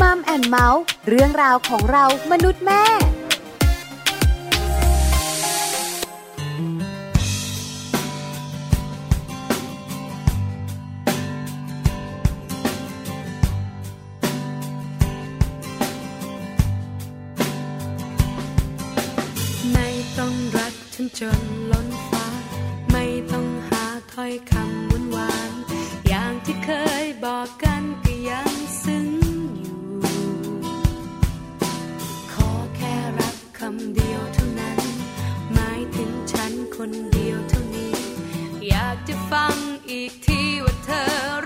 มัมแอนเมาส์เรื่องราวของเรามนุษย์แม่ต้องรักฉันจนล้น ฟังอีกทีว่าเธอ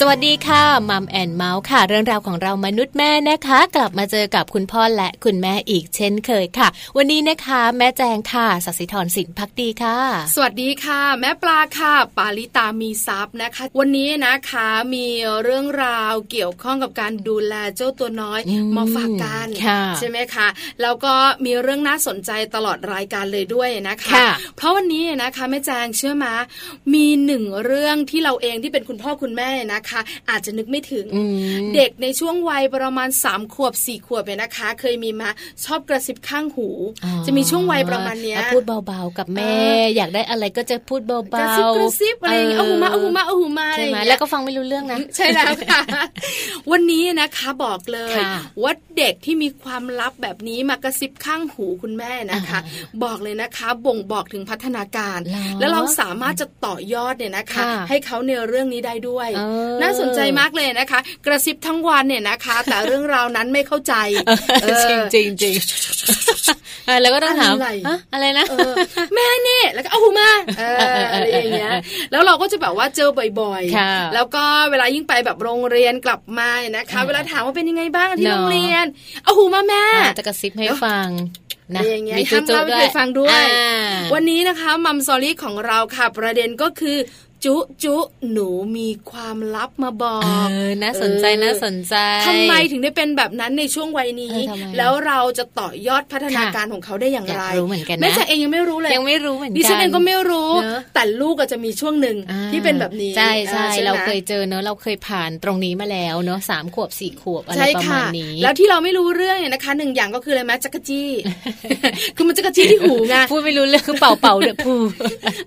สวัสดีค่ะมัมแอนเมาส์ค่ะ เรื่องราวของเรามนุษย์แม่นะคะ กลับมาเจอกับคุณพ่อและคุณแม่อีกเช่นเคยค่ะ วันนี้นะคะแม่แจงค่ะสัสิธรสินพักดีค่ะ สวัสดีค่ะ แม่ปลาค่ะ ปาลิตามีซับนะคะ วันนี้นะคะมีเรื่องราวเกี่ยวข้องกับการดูแลเจ้าตัวน้อยอืมมาฝากกันค่ะใช่ไหมคะแล้วก็มีเรื่องน่าสนใจตลอดรายการเลยด้วยนะคะค่ะเพราะวันนี้นะคะแม่แจงเชื่อมามีหนึ่งเรื่องที่เราเองที่เป็นคุณพ่อคุณแม่นะคะอาจจะนึกไม่ถึงอืมเด็กในช่วงวัยประมาณ3ขวบ4ขวบเนี่ยนะคะ เคยมีมาชอบกระซิบข้างหูอ๋อจะมีช่วงวัยประมาณเนี้ยแล้วพูดเบาๆกับแม่เอออยากได้อะไรก็จะพูดเบากระๆซิบกระซิบอะไรอย่างเงี้ยเอาหูมาเอาหูมาเอาหูมาอะไรใช่อย่างไหมเงี้ยแล้วก็ฟังไม่รู้เรื่องนะใช่แล้วค่ะวันนี้นะคะบอกเลยค่ะว่าเด็กที่มีความลับแบบนี้มากระซิบข้างหูคุณแม่นะคะอ่าบอกเลยนะคะบ่งบอกถึงพัฒนาการเหรอแล้วเราสามารถจะต่อยอดเนี่ยนะคะค่ะให้เขาในเรื่องนี้ได้ด้วยเออน่าสนใจมากเลยนะคะ กระซิบทั้งวันเนี่ยนะคะ แต่เรื่องราวนั้นไม่เข้าใจเออจริงจริงจริงแล้วก็ต้องถามอะไรอะอะไรนะเออแม่เนี่ยแล้วก็เอาหูมาเอออะไรอย่างเงี้ยแล้วเราก็จะแบบว่าเจอบ่อยค่ะๆแล้วก็เวลายิ่งไปแบบโรงเรียนกลับมานะคะอ่าเวลาถามว่าเป็นยังไงบ้างที่เนอะโรงเรียน เอาหูมาแม่อ่าจะกระซิบให้ฟังนะอะไรอย่างเงี้ยมีห้ามจุ๊เล่าๆให้ใครฟังด้วยอ่าวันนี้นะคะมัมซอรี่ของเราค่ะประเด็นก็คือ จุจุหนูมีความลับมาบอเอกอน่าสนใจเออน่าสนใจทำไมถึงได้เป็นแบบนั้นในช่วงวัยนี้เออทำไมแล้วเราจะต่อยอดพัฒนาค่ะการของเขาได้อย่างอยากไรรู้เหมือนกันนะแม่จ๋าเองยังไม่รู้เลยยังไม่รู้เหมือนกันดิฉันเองก็ไม่รู้เนอะแต่ลูกก็จะมีช่วงหนึ่งอ่าที่เป็นแบบนี้ใช่ใช่อ่ไหมเราเคยเจอเนอะเราเคยผ่านตรงนี้มาแล้วเนอะสามขวบสี่ขวบอะไรใช่ประมาค่ะณนี้แล้วที่เราไม่รู้เรื่องเนี่ยนะคะหนึ่งอย่างก็คืออะไรไหมจักรจี้คือมันจักรจี้ที่หูไงพูดไม่รู้เรื่องคือเป่าเป่าๆเดือพู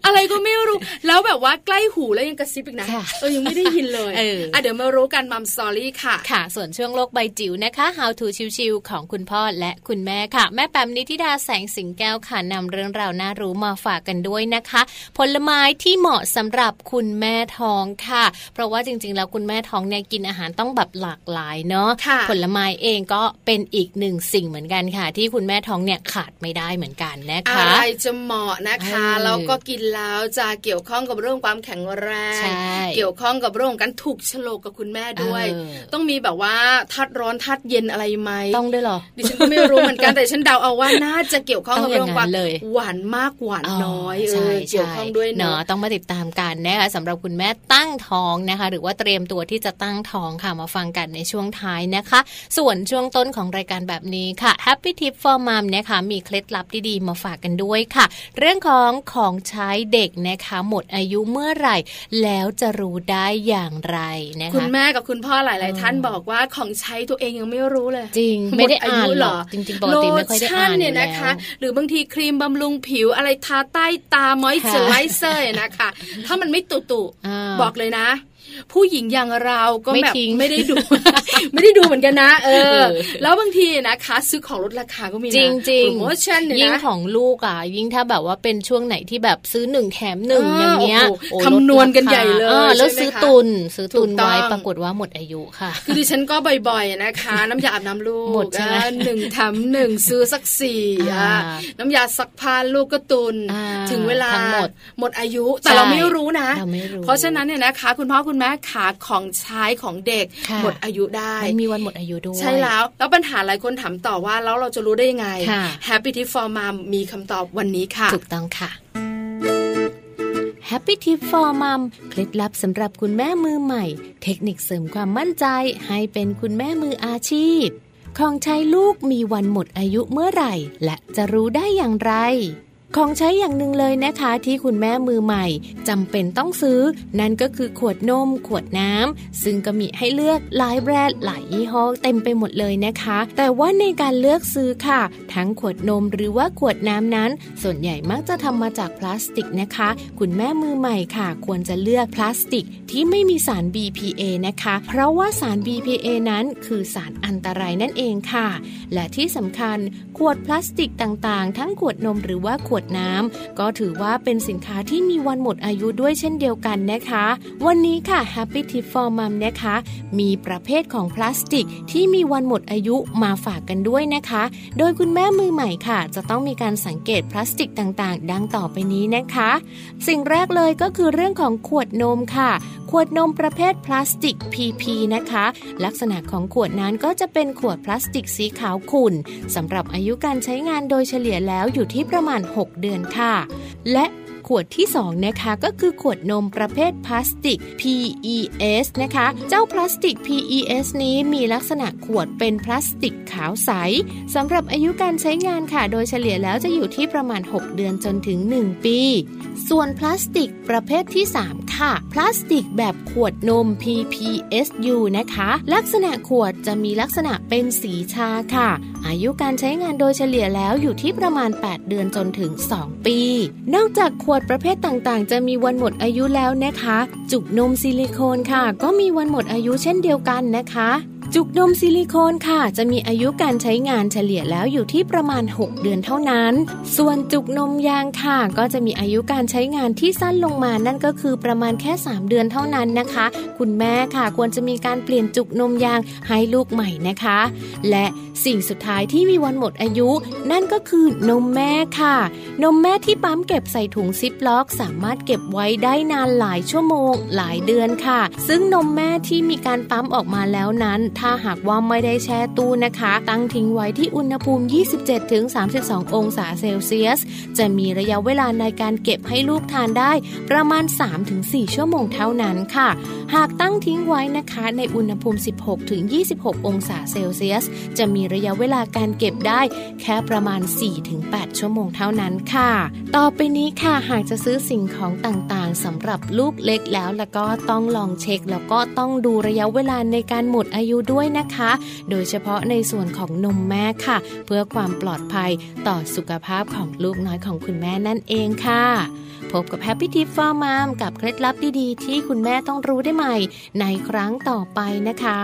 อะไรก็ไม่รู้แล้วแบบว่าใกล้หูแล้วยังกระซิบอีกนะค่ะเออยังไม่ได้ยินเลยเอออ่อะเดี๋ยวมารู้กันมัมสตอรี่ค่ะค่ะ ส่วนช่วงโลกใบจิ๋วนะคะ How to ชิวๆของคุณพ่อและคุณแม่ค่ะ แม่แปมนิธิดาแสงสิงแก้วค่ะนำเรื่องราวน่ารู้มาฝากกันด้วยนะคะ ผลไม้ที่เหมาะสำหรับคุณแม่ท้องค่ะ เพราะว่าจริงๆ แล้วคุณแม่ท้องเนี่ยกินอาหารต้องแบบหลากหลายเนาะค่ะผลไม้เองก็เป็นอีกหนึ่งสิ่งเหมือนกันค่ะ ที่คุณแม่ท้องเนี่ยขาดไม่ได้เหมือนกันนะอะคะไรจะเหมาะนะคะเออแล้วก็กินแล้วจะเกี่ยวข้องกับเรื่องความแข็งแรงใช่เกี่ยวข้องกับเรื่องของการถูกโฉลกกับคุณแม่ด้วยเออต้องมีแบบว่าทัดร้อนทัดเย็นอะไรไหมต้องด้วยเหรอดิฉันก็ไม่รู้เหมือนกันแต่ฉันเดาเอาว่าน่าจะเกี่ยวข้องกับต้องอเรื่ย่าองงความนั้นเลยหวานมากหวานน้อยเอใช่อเกี่ยวใช่ข้องด้วยเนาะเนาะต้องมาติดตามกันนะคะสำหรับคุณแม่ตั้งท้องนะคะ หรือว่าเตรียมตัวที่จะตั้งท้องค่ะมาฟังกันในช่วงท้ายนะคะ ส่วนช่วงต้นของรายการแบบนี้ค่ะ Happy Tip for Mom นะคะมีเคล็ดลับดีๆมาฝากกันด้วยค่ะ เรื่องของของใช้เด็กนะคะหมดอายุเมื่อไหร่ แล้วจะรู้ได้อย่างไรนะคะคุณแม่กับคุณพ่อหลาย ๆ ท่านบอกว่าของใช้ตัวเองยังไม่รู้เลย จริงหไม่ได้ดอ่านหรอกจริงๆปกติไม่ค่อยได้อ่านโลชั่นเนี่ยอยู่แล้วนะคะ หรือบางทีครีมบำรุงผิวอะไรทาใต้ตามอยเจอไรเซอร์นะคะ ถ้ามันไม่ตุตุอ่าบอกเลยนะ ผู้หญิงอย่างเราก็ไม่แบบทิ้งไม่ได้ดู ไม่ได้ดูเหมือนกันนะเอเอออ แล้วบางทีนะคะซื้อของลดราคาก็มีนะจริงจริงโปรโมชั่นเนี่ยยิ่งนะของลูกอะ ยิ่งถ้าแบบว่าเป็นช่วงไหนที่แบบซื้อหนึ่งแถมหนึ่งเอออย่างเงี้ยโอ้โหโอ้คำนวณกันใหญ่เลยออแล้วใช่ไหมซื้อคะตุนซื้อตุนถูกต้องไว้ปรากฏว่าหมดอายุค่ะ คือดิฉันก็บ่อยๆนะคะ น้ำยาอาบน้ำลูกหมดใช่ไหมอ่าหนึ่งแถมหนึ่งซื้อสักสี่อ่าอะน้ำยาซักผ้าลูกก็ตุนอ่าถึงเวลาทั้งหมดหมดอายุแต่ใช่เราไม่รู้นะเราไม่รู้เพราะฉะนั้นเนี่ยนะคะ คุณพ่อคุณแม่ขาของใช้ของเด็กค่ะหมดอายุได้มันมีวันหมดอายุด้วยใช่แล้ว แล้วปัญหาหลายคนถามต่อว่าแล้วเราจะรู้ได้ยังไงค่ะ Happy Tip for Mom มีคำตอบวันนี้ค่ะ ถูกต้องค่ะ Happy Tip for Mom เคล็ดลับสำหรับคุณแม่มือใหม่ เทคนิคเสริมความมั่นใจ ให้เป็นคุณแม่มืออาชีพ ของใช้ลูกมีวันหมดอายุเมื่อไหร่ และจะรู้ได้อย่างไร ของใช้อย่างหนึ่งเลยนะคะ ที่คุณแม่มือใหม่จำเป็นต้องซื้อ นั่นก็คือขวดนม ขวดน้ำซึ่งก็มีให้เลือกหลายแบรนด์หลายยี่ห้อเต็มไปหมดเลยนะคะ แต่ว่าในการเลือกซื้อค่ะ ทั้งขวดนมหรือว่าขวดน้ำนั้น ส่วนใหญ่มักจะทำมาจากพลาสติกนะคะ คุณแม่มือใหม่ค่ะ ควรจะเลือกพลาสติกที่ไม่มีสาร BPA นะคะ เพราะว่าสาร BPA นั้นคือสารอันตรายนั่นเองค่ะ และที่สำคัญขวดพลาสติกต่างๆ ทั้งขวดนมหรือว่าขวดน้ำก็ถือว่าเป็นสินค้าที่มีวันหมดอายุด้วยเช่นเดียวกันนะคะ วันนี้ค่ะ Happy Tip for Mom นะคะ มีประเภทของพลาสติกที่มีวันหมดอายุมาฝากกันด้วยนะคะ โดยคุณแม่มือใหม่ค่ะ จะต้องมีการสังเกตพลาสติกต่างๆ ดังต่อไปนี้นะคะ สิ่งแรกเลยก็คือเรื่องของขวดนมค่ะ ขวดนมประเภทพลาสติก PP นะคะ ลักษณะของขวดนั้นก็จะเป็นขวดพลาสติกสีขาวขุ่นสำหรับอายุการใช้งานโดยเฉลี่ยแล้วอยู่ที่ประมาณ 6เดือนค่ะ และขวดที่ 2 นะคะก็คือขวดนมประเภทพลาสติก PES นะคะ เจ้าพลาสติก PES นี้มีลักษณะขวดเป็นพลาสติกขาวใสสำหรับอายุการใช้งานค่ะ โดยเฉลี่ยแล้วจะอยู่ที่ประมาณ 6 เดือนจนถึง 1 ปี ส่วนพลาสติกประเภทที่ 3 ค่ะ พลาสติกแบบขวดนม PPSU นะคะ ลักษณะขวดจะมีลักษณะเป็นสีชาค่ะ อายุการใช้งานโดยเฉลี่ยแล้วอยู่ที่ประมาณ 8 เดือนจนถึง 2 ปี นอกจากขวดประเภทต่างๆ จะมีวันหมดอายุแล้วนะคะ จุกนมซิลิโคนค่ะ ก็มีวันหมดอายุเช่นเดียวกันนะคะ จุกนมซิลิโคนค่ะ จะมีอายุการใช้งานเฉลี่ยแล้วอยู่ที่ประมาณ 6 เดือนเท่านั้น ส่วนจุกนมยางค่ะ ก็จะมีอายุการใช้งานที่สั้นลงมานั่นก็คือประมาณแค่ 3 เดือนเท่านั้นนะคะ คุณแม่ค่ะควรจะมีการเปลี่ยนจุกนมยางให้ลูกใหม่นะคะ และสิ่งสุดท้ายที่มีวันหมดอายุ นั่นก็คือนมแม่ค่ะ นมแม่ที่ปั๊มเก็บใส่ถุงซิปล็อก สามารถเก็บไว้ได้นานหลายชั่วโมง หลายเดือนค่ะ ซึ่งนมแม่ที่มีการปั๊มออกมาแล้วนั้นถ้าหากว่าไม่ได้แช่ตู้นะคะ ตั้งทิ้งไว้ที่อุณหภูมิ 27-32 องศาเซลเซียส จะมีระยะเวลาในการเก็บให้ลูกทานได้ ประมาณ 3-4 ชั่วโมงเท่านั้นค่ะ หากตั้งทิ้งไว้นะคะในอุณหภูมิ 16-26 องศาเซลเซียส จะมีระยะเวลาการเก็บได้ แค่ประมาณ 4-8 ชั่วโมงเท่านั้นค่ะ ต่อไปนี้ค่ะหากจะซื้อสิ่งของต่างๆสำหรับลูกเล็กแล้วแล้วก็ต้องลองเช็คแล้วก็ต้องดูระยะเวลาในการหมดอายุด้วยนะคะ โดยเฉพาะในส่วนของนมแม่ค่ะ เพื่อความปลอดภัยต่อสุขภาพของลูกน้อยของคุณแม่นั่นเองค่ะ พบกับ Happy Tip for Mom กับเคล็ดลับดีๆ ที่คุณแม่ต้องรู้ได้ใหม่ ในครั้งต่อไปนะคะ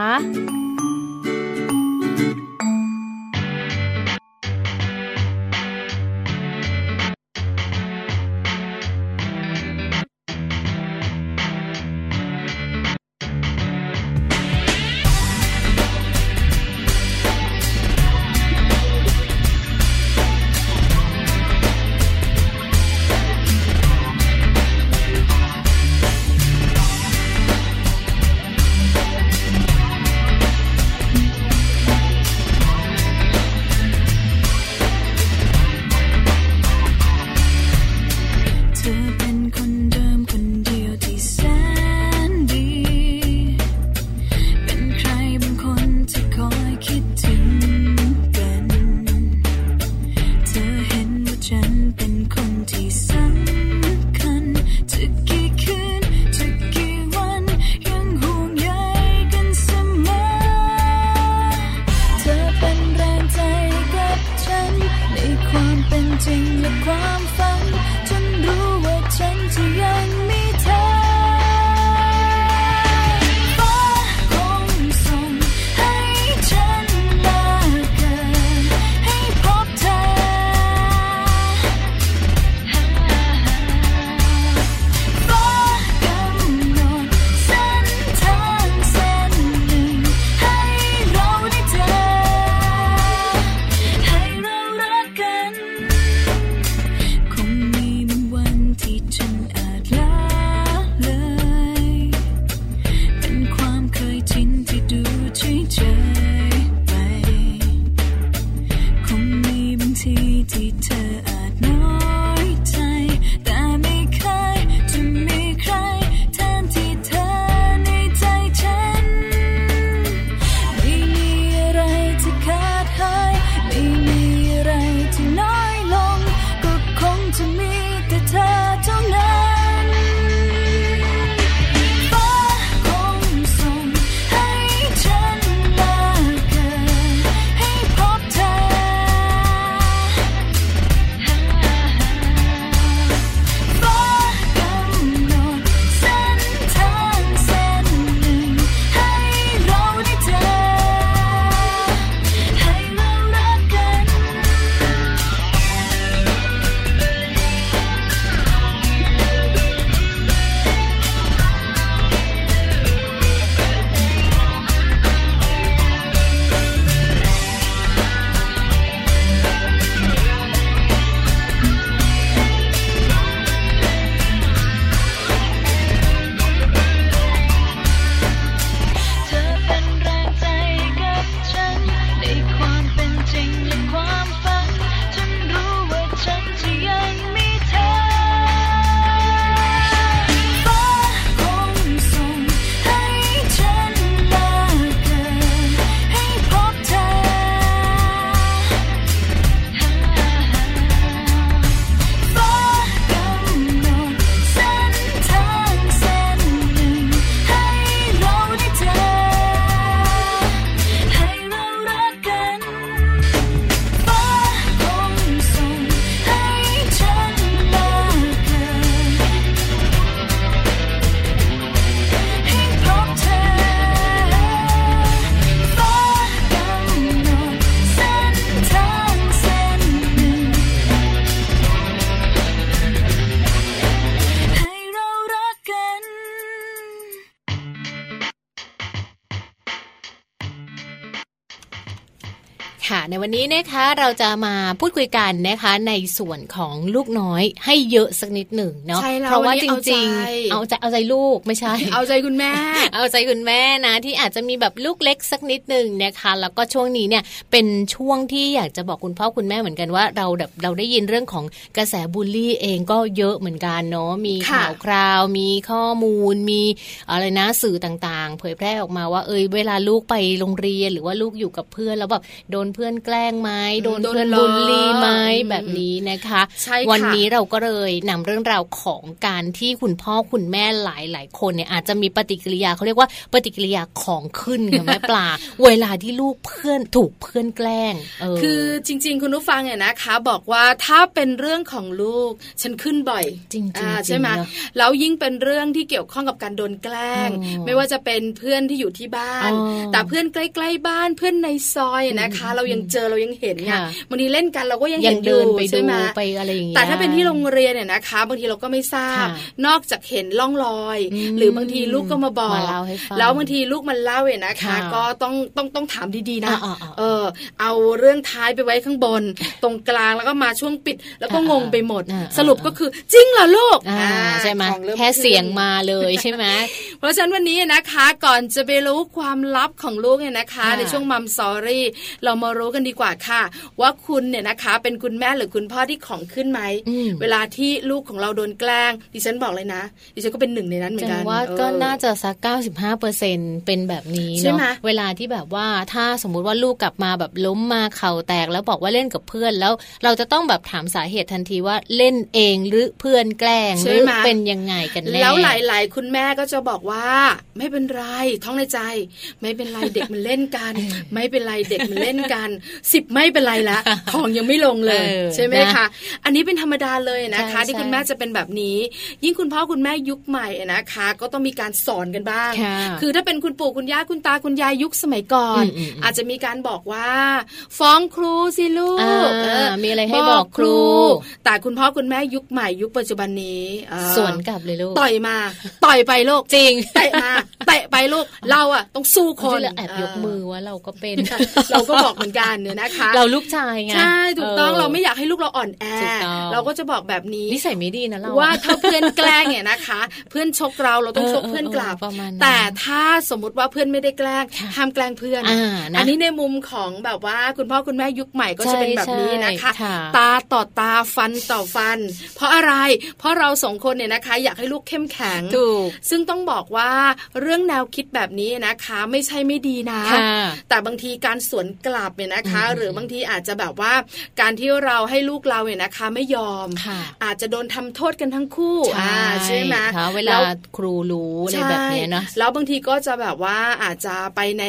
วันนี้นะคะเราจะมาพูดคุยกันนะคะในส่วนของลูกน้อยให้เยอะสักนิดหนึ่งเนาะใช่แล้วเพราะว่าวันนี้จเอาใจริงๆ เอาใจเอาใจลูกไม่ใช่ เอาใจคุณแม่ เอาใจคุณแม่นะ ที่อาจจะมีแบบลูกเล็กสักนิดหนึ่งนะคะ แล้วก็ช่วงนี้เนี่ยเป็นช่วงที่อยากจะบอกคุณพ่อคุณแม่เหมือนกันว่าเราแบบเราได้ยินเรื่องของกระแสบูลลี่เองก็เยอะเหมือนกันเนาะมีค่ะข่าวคราว มีข้อมูล มีอะไรนะสื่อต่างๆ เผยแพร่ออกมาว่าเอยเวลาลูกไปโรงเรียนหรือว่าลูกอยู่กับเพื่อนแล้วแบบโดนเพื่อนแกล้งไหมโดนโดนเพื่อนล้อบูลลี่ไหมอืมแบบนี้นะคะใช่ค่ะวันนี้เราก็เลยนำเรื่องราวของการที่คุณพ่อคุณแม่หลายหลายๆคนเนี่ยอาจจะมีปฏิกิริยาเขาเรียกว่าปฏิกิริยาของขึ้นค่ะแม่ปลา เวลาที่ลูกเพื่อนถูกเพื่อนแกล้งเออคือจริง ๆ คุณผู้ฟังเนี่ยนะคะ บอกว่าถ้าเป็นเรื่องของลูกฉันขึ้นบ่อย จริงๆอ่าจริงใช่ไหมเนอะแล้วยิ่งเป็นเรื่องที่เกี่ยวข้องกับการโดนแกล้งอ๋อไม่ว่าจะเป็นเพื่อนที่อยู่ที่บ้านอ๋อแต่เพื่อนใกล้ ๆ บ้านเพื่อนในซอยนะคะ เรายังเจอเรายังเห็นไงค่ะบางทีเล่นกันเราก็ยังยัเห็งนอเดิยู่นไปใช่ดูไหมไปอะไรอย่างเงี้ยแต่ถ้าเป็นที่โรงเรียนเนี่ยนะคะ บางทีเราก็ไม่ทราบค่ะนอกจากเห็นล่องรอยอืมหรือบางทีลูกก็มาบอกมาเล่าให้ฟังแล้วบางทีลูกมันเล่าเนี่ยนะคะค่ะก็ต้องต้องต้องถามดีๆนะอ่าๆๆเออ เอาเรื่องท้ายไปไว้ข้างบน ตรงกลางแล้วก็มาช่วงปิด แล้วก็อ่างงไปหมดอ่าสรุปก็คือจริงเหรอลูกอ่าอ่าใช่ไหมของริ่แค่เสียงขึ้นมาเลยใช่ไหมเพราะฉะนั้นวันนี้นะคะ ก่อนจะไปรู้ความลับของลูกเนี่ยนะคะค่ะในช่วงมัมสอรี่เรามารู้กันดีกว่าค่ะ ว่าคุณเนี่ยนะคะเป็นคุณแม่หรือคุณพ่อที่ของขึ้นไหมอืมเวลาที่ลูกของเราโดนแกล้ง ดิฉันบอกเลยนะ ดิฉันก็เป็นหนึ่งในนั้นเหมือจันงกันว่าเออก็น่าจะสักเก้าสิบห้าเปอร์เซ็นเป็นแบบนี้ใช่เนาะไหมเวลาที่แบบว่าถ้าสมมุติว่าลูกกลับมาแบบล้มมาเข่าแตกแล้วบอกว่าเล่นกับเพื่อนแล้ว เราจะต้องแบบถามสาเหตุทันทีว่าเล่นเองหรือเพื่อนแกล้งหใช่รือไหมเป็นยังไงกันแน่แล้วหลาย ๆ คุณแม่ก็จะบอกว่า ไม่เป็นไรท้องในใจ ไม่เป็นไรเด็กมันเล่นกัน ไม่เป็นไรเด็กมันเล่นกันสิบไม่เป็นไรละของยังไม่ลงเลยเออใช่ไหมนะคะ อันนี้เป็นธรรมดาเลยนะคะใช่ที่คุณใช่แม่จะเป็นแบบนี้ ยิ่งคุณพ่อคุณแม่ยุคใหม่นะคะ ก็ต้องมีการสอนกันบ้างค่ะคือถ้าเป็นคุณปู่คุณย่าคุณตาคุณยายยุคสมัยก่อนอืมอืมอืมอาจจะมีการบอกว่า ฟ้องครูสิลูกอ่าเออมีอะไรให้บอกครู แต่คุณพ่อคุณแม่ยุคใหม่ยุคปัจจุบันนี้เออสวนกลับเลยลูกต่อยมา ต่อยไปลูกจริงเตะมาเตะไปลูกเราอะต้องสู้คคนนเราแอบยกมือว่าเราก็เป็น เราก็บอกเหมือนกันเนี่ยนะคะ เราลูกชายไงใช่ถูกต้องออเราไม่อยากให้ลูกเราอ่อนแอถูกต้องเราก็จะบอกแบบนี้นิสัยไม่ดีนะเราว่าอะถ้าเพื่อนแกล้งเนี่ยนะคะ เพื่อนชกเราเราต้องชกเออเออเพื่อนกลับเออประมาณนั้นแต่ถ้าสมมติว่าเพื่อนไม่ได้แกล้งค่ะห้ามแกล้งเพื่อนอ่านะอันนี้ในมุมของแบบว่าคุณพ่อคุณแม่ยุคใหม่ก็จะเป็นแบบนี้นะคะใช่ค่ะตาต่อตาฟันต่อฟัน เพราะอะไร เพราะเราสองคนเนี่ยนะคะ อยากให้ลูกเข้มแข็งถูกซึ่งต้องบอกว่าเรื่องแนวคิดแบบนี้นะคะ ไม่ใช่ไม่ดีนะค่ะแต่บางทีการสวนกลับเนี่ยนะคะอืมหรือบางทีอาจจะแบบว่าการที่เราให้ลูกเราเนี่ยนะคะไม่ยอมค่ะอาจจะโดนทำโทษกันทั้งคู่อ่าใช่ไหมค่ะเวลาแล้วครูรู้อะไรแบบเนี้ยเนาะใช่แล้วบางทีก็จะแบบว่าอาจจะไปใน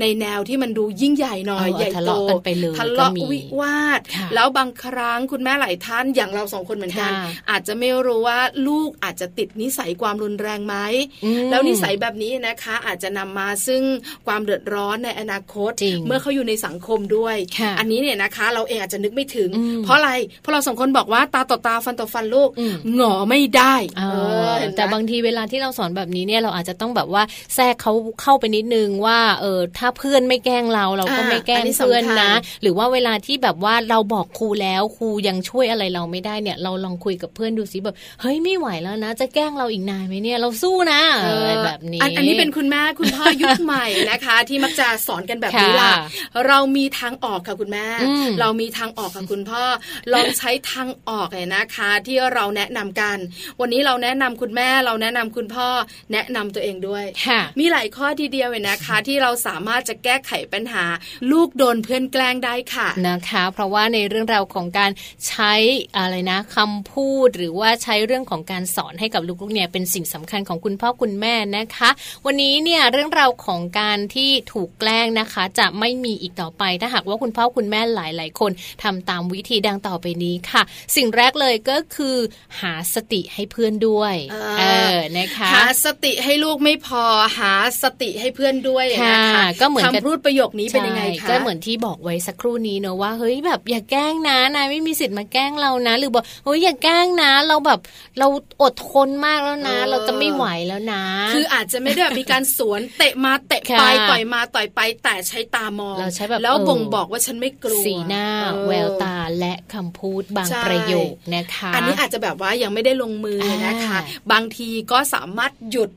ในแนวที่มันดูยิ่งใหญ่หน่อยเออใหญ่ทะโตเลาะกันไปเลยทะเลาะก็มีวิวาทค่ะแล้วบางครั้งคุณแม่หลายท่านอย่างเราสองคนเหมือนกันค่ะอาจจะไม่รู้ว่าลูกอาจจะติดนิสัยความรุนแรงไหมอืมแล้วนิสัยแบบนี้นะคะอาจจะนำมาซึ่งความเดือดร้อนในอนาคตจริงเมื่อเขาอยู่ในสังคมด้วยค่ะอันนี้เนี่ยนะคะ เราเองอาจจะนึกไม่ถึงอืมเพราะอะไร เพราะเราสองคนบอกว่าตาต่อตาฟันต่อฟันลูกอืมหงอไม่ได้เอเอออเห็นไหมแต่บางทีเวลาที่เราสอนแบบนี้เนี่ยเราอาจจะต้องแบบว่าแทรกเขาเข้าไปนิดนึงว่าเออถ้าเพื่อนไม่แกล้งเราเราก็อ่าไม่แกล้งอันนี้สำคัญเพื่อนนะ หรือว่าเวลาที่แบบว่าเราบอกครูแล้วครูยังช่วยอะไรเราไม่ได้เนี่ย เราลองคุยกับเพื่อนดูสิแบบเฮ้ยไม่ไหวแล้วนะ จะแกล้งเราอีกนานไหมเนี่ยเราสู้นะอะไรแบบนี้อันอันนี้เป็นคุณแม่คุณพ่อยุคใหม่นะคะ ที่มักจะสอนกันแบบนี้ล่ะค่ะเรามีทางออกค่ะคุณแม่อืมเรามีทางออกค่ะคุณพ่อ ลองใช้ทางออกเลยนะคะ ที่เราแนะนำกัน วันนี้เราแนะนำคุณแม่ เราแนะนำคุณพ่อ แนะนำตัวเองด้วยค่ะมีหลายข้อทีเดียวเลยนะคะ ที่เราสามารถจะแก้ไขปัญหา ลูกโดนเพื่อนแกล้งได้ค่ะนะคะ เพราะว่าในเรื่องราวของการใช้อะไรนะคำพูดหรือว่าใช้เรื่องของการสอนให้กับลูกๆเนี่ยเป็นสิ่งสำคัญของคุณพ่อคุณแม่นะคะ วันนี้เนี่ยเรื่องราวของการที่ถูกแกล้งนะคะ จะไม่มีอีกต่อไปถ้าหากว่าคุณพ่อคุณแม่หลาย ๆ คนทำตามวิธีดังต่อไปนี้ค่ะ สิ่งแรกเลยก็คือหาสติให้เพื่อนด้วยอ่าเออนะคะหาสติให้ลูกไม่พอหาสติให้เพื่อนด้วยนะคะค่ะก็เหมือนกับคำพูดประโยคนี้เป็นยังไงใช่คะก็เหมือนที่บอกไว้สักครู่นี้เนอะว่าเฮ้ยแบบอย่าแกล้งนะนายไม่มีสิทธิ์มาแกล้งเรานะ หรือบอกเฮ้ยอย่าแกล้งนะ เราแบบเราอดทนมากแล้วนะเออเราจะไม่ไหวแล้วนะ คืออาจจะไม่ได้แบบมีการสวนเตะมาเตะไปค่ะต่อยมาต่อยไปแต่ใช้ตามองเราใช้แบบแล้วบ่งบอกว่าฉันไม่กลัวสีหน้า แววตาและคำพูดบางประโยคนะคะ อันนี้อาจจะแบบว่ายังไม่ได้ลงมือนะคะ บางทีก็สามารถหยุด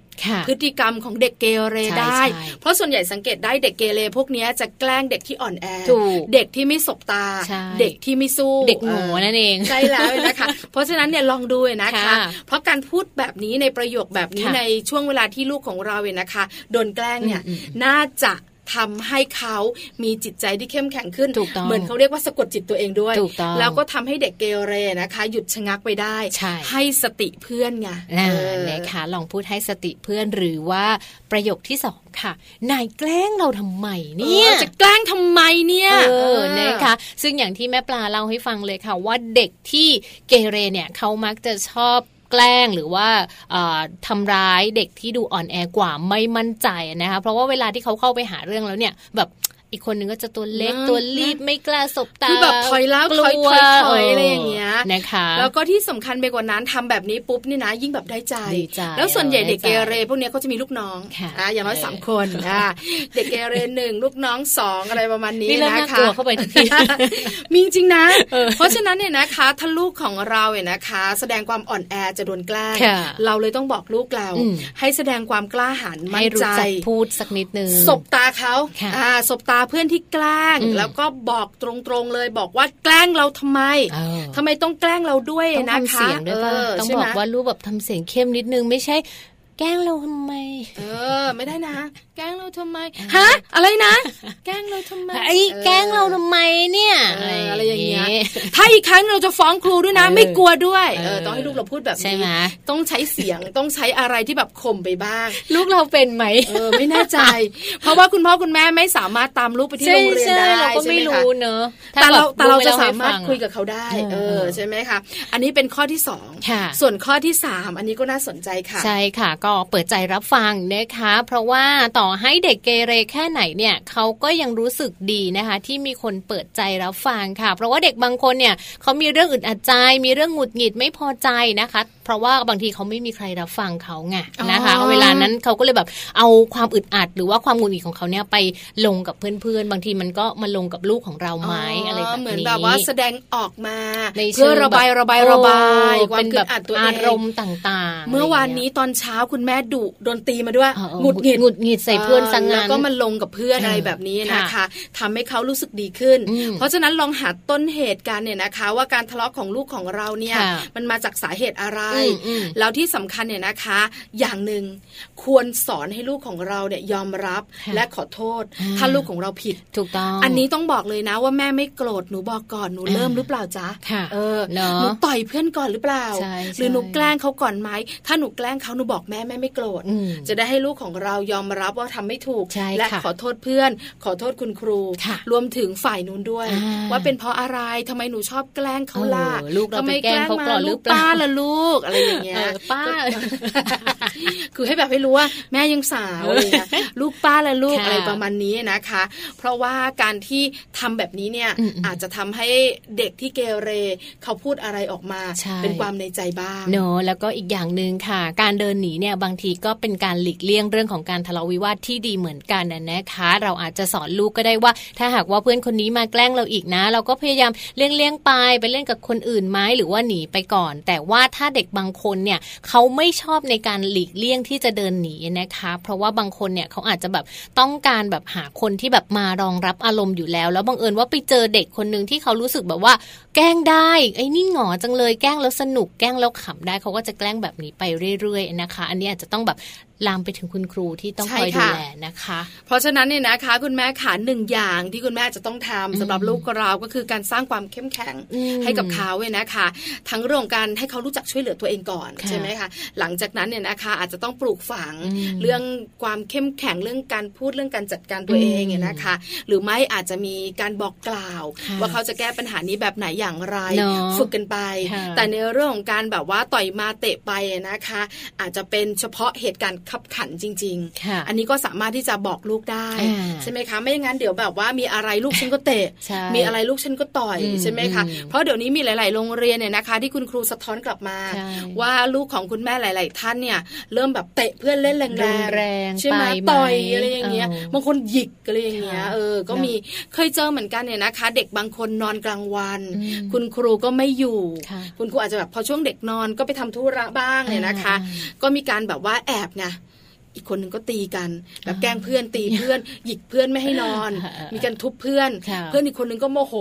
พฤติกรรมของเด็กเกเรได้ เพราะส่วนใหญ่สังเกตได้เด็กเกเรพวกนี้จะแกล้งเด็กที่อ่อนแอ เด็กที่ไม่สบตา เด็กที่ไม่สู้ เด็กหมูนั่นเองใช่แล้วนะคะ เพราะฉะนั้นเนี่ยลองดูนะคะ เพราะการพูดแบบนี้ในประโยคแบบนี้ในช่วงเวลาที่ลูกของเราเนี่ยนะคะ โดนแกล้งเนี่ยน่าจะ ทำให้เขามีจิตใจที่เข้มแข็งขึ้น เหมือนเขาเรียกว่าสะกดจิตตัวเองด้วย แล้วก็ทำให้เด็กเกเรนะคะ หยุดชะงักไปได้ ให้สติเพื่อนไงนะคะลองพูดให้สติเพื่อนหรือว่าประโยคที่สองค่ะ นายแกล้งเราทำไมเนี่ยจะแกล้งทำไมเนี่ยเออนะคะซึ่งอย่างที่แม่ปลาเล่าให้ฟังเลยค่ะ ว่าเด็กที่เกเรเนี่ยเขามักจะชอบ แกล้งหรือว่าทำร้ายเด็กที่ดูอ่อนแอกว่าไม่มั่นใจนะคะเพราะว่าเวลาที่เขาเข้าไปหาเรื่องแล้วเนี่ยแบบ อีกคนนึงก็จะตัวเล็กตัวรีบไม่กล้าสบตาคือแบบถอยแล้วถอยถอยถอยอะไรอย่างเงี้ยนะคะ แล้วก็ที่สำคัญไปกว่านั้นทำแบบนี้ปุ๊บนี่นะ ยิ่งแบบได้ใจ แล้วส่วนใหญ่เด็กเกเรพวกนี้เขาจะมีลูกน้องอะอย่างน้อยสามคนอะเด็กเกเรหนึ่งลูกน้องสองอะไรประมาณนี้นะคะเข้าไปทีมีจริงนะ เพราะฉะนั้นเนี่ยนะคะถ้าลูกของเราเนี่ยนะคะ แสดงความอ่อนแอจะโดนแกล้งเราเลยต้องบอกลูกเรา ให้แสดงความกล้าหาญมั่นใจพูดสักนิดนึงสบตาเขาอ่าสบตาเพื่อนที่แกล้ง แล้วก็บอกตรงๆเลยบอกว่าแกล้งเราทำไมทำไมต้องแกล้งเราด้วยนะคะต้องทำเสียงด้วยป่ะต้องบอกว่ารู้แบบทำเสียงเข้มนิดนึงไม่ใช่ แกล้งเราทำไม เออ ไม่ได้นะ แกล้งเราทำไม ฮะ อะไรนะ แกล้งเราทำไม ไอ้แกล้งเราทำไมเนี่ย อะไรอย่างเงี้ย ถ้าอีกครั้งเราจะฟ้องครูด้วยนะ ไม่กลัวด้วย เออ ต้องให้ลูกเราพูดแบบนี้ ใช่ไหมต้องใช้เสียง ต้องใช้อะไรที่แบบข่มไปบ้าง ลูกเราเป็นไหม เออ ไม่แน่ใจ เพราะว่าคุณพ่อคุณแม่ไม่สามารถตามลูกไปที่โรงเรียนได้เราก็ไม่รู้เนอะแต่เราแต่เราจะสามารถคุยกับเขาได้ เออ ใช่ไหมคะ อันนี้เป็นข้อที่สอง ส่วนข้อที่สามอันนี้ก็น่าสนใจค่ะ ใช่ค่ะก็เปิดใจรับฟังนะคะ เพราะว่าต่อให้เด็กเกเรแค่ไหนเนี่ยเขาก็ยังรู้สึกดีนะคะ ที่มีคนเปิดใจรับฟังค่ะ เพราะว่าเด็กบางคนเนี่ยเขามีเรื่องอึดอัดใจ มีเรื่องหงุดหงิดไม่พอใจนะคะ เพราะว่าบางทีเขาไม่มีใครรับฟังเขาไงนะคะ เวลานั้นเขาก็เลยแบบเอาความอึดอัด หรือว่าความหงุดหงิดของเขาเนี่ยไปลงกับเพื่อนๆ บางทีมันก็มาลงกับลูกของเราไหมอะไรแบบนี้เหมือนแบบว่าแสดงออกมาเพื่อระบายระบายระบายความอึดอัดตัวเองอารมณ์ต่าง ๆ เมื่อวานนี้ตอนเช้าคุณแม่ดุโดนตีมาด้วยหงุดหงิดหงุดหงิดใส่เพื่อนสังงานแล้วก็มันลงกับเพื่อนอะไรแบบนี้นะคะทำให้เขารู้สึกดีขึ้น เพราะฉะนั้นลองหาต้นเหตุการเนี่ยนะคะ ว่าการทะเลาะของลูกของเราเนี่ยมันมาจากสาเหตุอะไร แล้วที่สำคัญเนี่ยนะคะ อย่างหนึ่งควรสอนให้ลูกของเราเนี่ยยอมรับและขอโทษ ถ้าลูกของเราผิดถูกต้อง อันนี้ต้องบอกเลยนะว่าแม่ไม่โกรธหนูบอกก่อนหนูเริ่มหรือเปล่าจ๊ะเออหนูต่อยเพื่อนก่อนหรือเปล่า หรือหนูแกล้งเขาก่อนไหมถ้าหนูแกล้งเขาหนูบอกแม่แม่ไม่โกรธจะได้ให้ลูกของเรายอมรับว่าทำไม่ถูก และขอโทษเพื่อน ขอโทษคุณครู รวมถึงฝ่ายนู้นด้วย ว่าเป็นเพราะอะไรทำไมหนูชอบแกล้งเขาล่ะทำไมแกล้งมาลูกป้าละลูกอะไรอย่างเงี้ยป้า คือให้แบบให้รู้ว่าแม่ยังสาวอะไรเงี้ยลูกป้าละลูกอะไรประมาณนี้นะคะ เพราะว่าการที่ทำแบบนี้เนี่ยอาจจะทำให้เด็กที่เกเรเขาพูดอะไรออกมา เป็นความในใจบ้างเนอะแล้วก็อีกอย่างหนึ่งค่ะ การเดินหนีเนี่ยบางทีก็เป็นการหลีกเลี่ยงเรื่องของการทะเลาะวิวาทที่ดีเหมือนกันนะคะ เราอาจจะสอนลูกก็ได้ว่า ถ้าหากว่าเพื่อนคนนี้มาแกล้งเราอีกนะ เราก็พยายามเลี่ยงเลี่ยงไปไปเล่นกับคนอื่นไหมหรือว่าหนีไปก่อน แต่ว่าถ้าเด็กบางคนเนี่ยเขาไม่ชอบในการหลีกเลี่ยงที่จะเดินหนีนะคะ เพราะว่าบางคนเนี่ยเขาอาจจะแบบต้องการแบบหาคนที่แบบมารองรับอารมณ์อยู่แล้ว แล้วบังเอิญว่าไปเจอเด็กคนหนึ่งที่เขารู้สึกแบบว่า แกล้งได้ไอ้นี่หงอจังเลยแกล้งแล้วสนุกแกล้งแล้วขำได้เขาก็จะแกล้งแบบนี้ไปเรื่อยๆนะคะอันนี้อาจจะต้องแบบ ลามไปถึงคุณครูที่ต้องคอยดูแลนะคะ เพราะฉะนั้นเนี่ยนะคะ คุณแม่ขาหนึ่งอย่างที่คุณแม่จะต้องทำสำหรับลูกเราก็คือการสร้างความเข้มแข็งให้กับเขาเนี่ยนะคะ ทั้งเรื่องการให้เขารู้จักช่วยเหลือตัวเองก่อนใช่ไหมคะหลังจากนั้นเนี่ยนะคะอาจจะต้องปลูกฝังเรื่องความเข้มแข็งเรื่องการพูดเรื่องการจัดการตัวเองเนี่ยนะคะ หรือไม่อาจจะมีการบอกกล่าว ว่าเขาจะแก้ปัญหานี้แบบไหนอย่างไร ฝึกกันไป แต่ในเรื่องของการแบบว่าต่อยมาเตะไปนะคะ อาจจะเป็นเฉพาะเหตุการณ์ขับขันจริง ๆ อันนี้ก็สามารถที่จะบอกลูกได้ใช่ไหมคะ ไม่งั้นเดี๋ยวแบบว่ามีอะไรลูกฉันก็เตะ มีอะไรลูกฉันก็ต่อยใช่ไหมคะ เพราะเดี๋ยวนี้มีหลาย ๆ โรงเรียนเนี่ยนะคะ ที่คุณครูสะท้อนกลับมา ว่าลูกของคุณแม่หลาย ๆ ท่านเนี่ย เริ่มแบบเตะเพื่อนเล่นแรงๆใช่ไหมต่อยอะไรอย่างเงี้ยบางคนหยิกอะไรอย่างเงี้ยเออก็มีเคยเจอเหมือนกันเนี่ยนะคะ เด็กบางคนนอนกลางวัน คุณครูก็ไม่อยู่ คุณครูอาจจะแบบพอช่วงเด็กนอนก็ไปทำธุระบ้างเนี่ยนะคะ ก็มีการแบบว่าแอบไง อีกคนหนึ่งก็ตีกันแบบแกล้งเพื่อนตีเพื่อน หยิกเพื่อนไม่ให้นอน มีการทุบเพื่อน เพื่อนอีกคนหนึ่งก็โมโห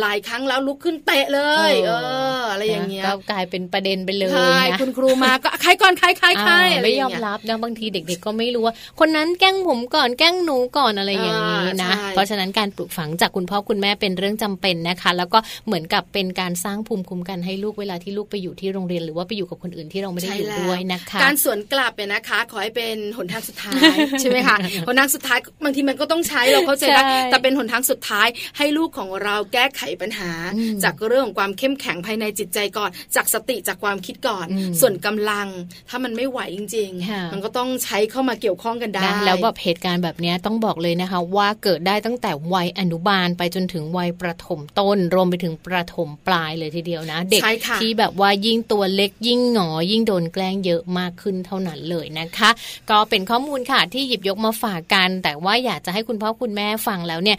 หลายครั้งแล้วลุกขึ้นเตะเลย เออ อะไรอย่างเงี้ยก็กลายเป็นประเด็นไปเลยใช่คุณครูมาก็ใครก่อนใครใครใครไม่ยอมรับนะบางทีเด็ก ๆ ก็ไม่รู้ว่า คนนั้นแกล้งผมก่อนแกล้งหนูก่อนอะไรอย่างนี้นะ เพราะฉะนั้นการปลูกฝังจากคุณพ่อคุณแม่เป็นเรื่องจำเป็นนะคะ แล้วก็เหมือนกับเป็นการสร้างภูมิคุ้มกันให้ลูกเวลาที่ลูกไปอยู่ที่โรงเรียน หรือว่าไปอยู่กับคนอื่นที่เราไม่ได้อยู่ด้วยนะคะ การสวนกลับเนี่ยนะคะ ขอให้เป็นหนทางสุดท้ายใช่ไหมคะหนทางสุดท้ายบางทีมันก็ต้องใช้เราเข้าใจได้แต่เป็นหนทางสุดท้ายให้ลูกของเราแก้ไขปัญหา จากเรื่องของความเข้มแข็งภายในจิตใจก่อน จากสติจากความคิดก่อน ส่วนกำลังถ้ามันไม่ไหวจริง ๆ มันก็ต้องใช้เข้ามาเกี่ยวข้องกันได้ แล้วแบบเหตุการณ์แบบนี้ต้องบอกเลยนะคะ ว่าเกิดได้ตั้งแต่วัยอนุบาลไปจนถึงวัยประถมต้น รวมไปถึงประถมปลายเลยทีเดียวนะ เด็กที่แบบว่ายิ่งตัวเล็กยิ่งหงอยิ่งโดนแกล้งเยอะมากขึ้นเท่านั้นเลยนะคะก็เป็นข้อมูลค่ะที่หยิบยกมาฝากกัน แต่ว่าอยากจะให้คุณพ่อคุณแม่ฟังแล้วเนี่ย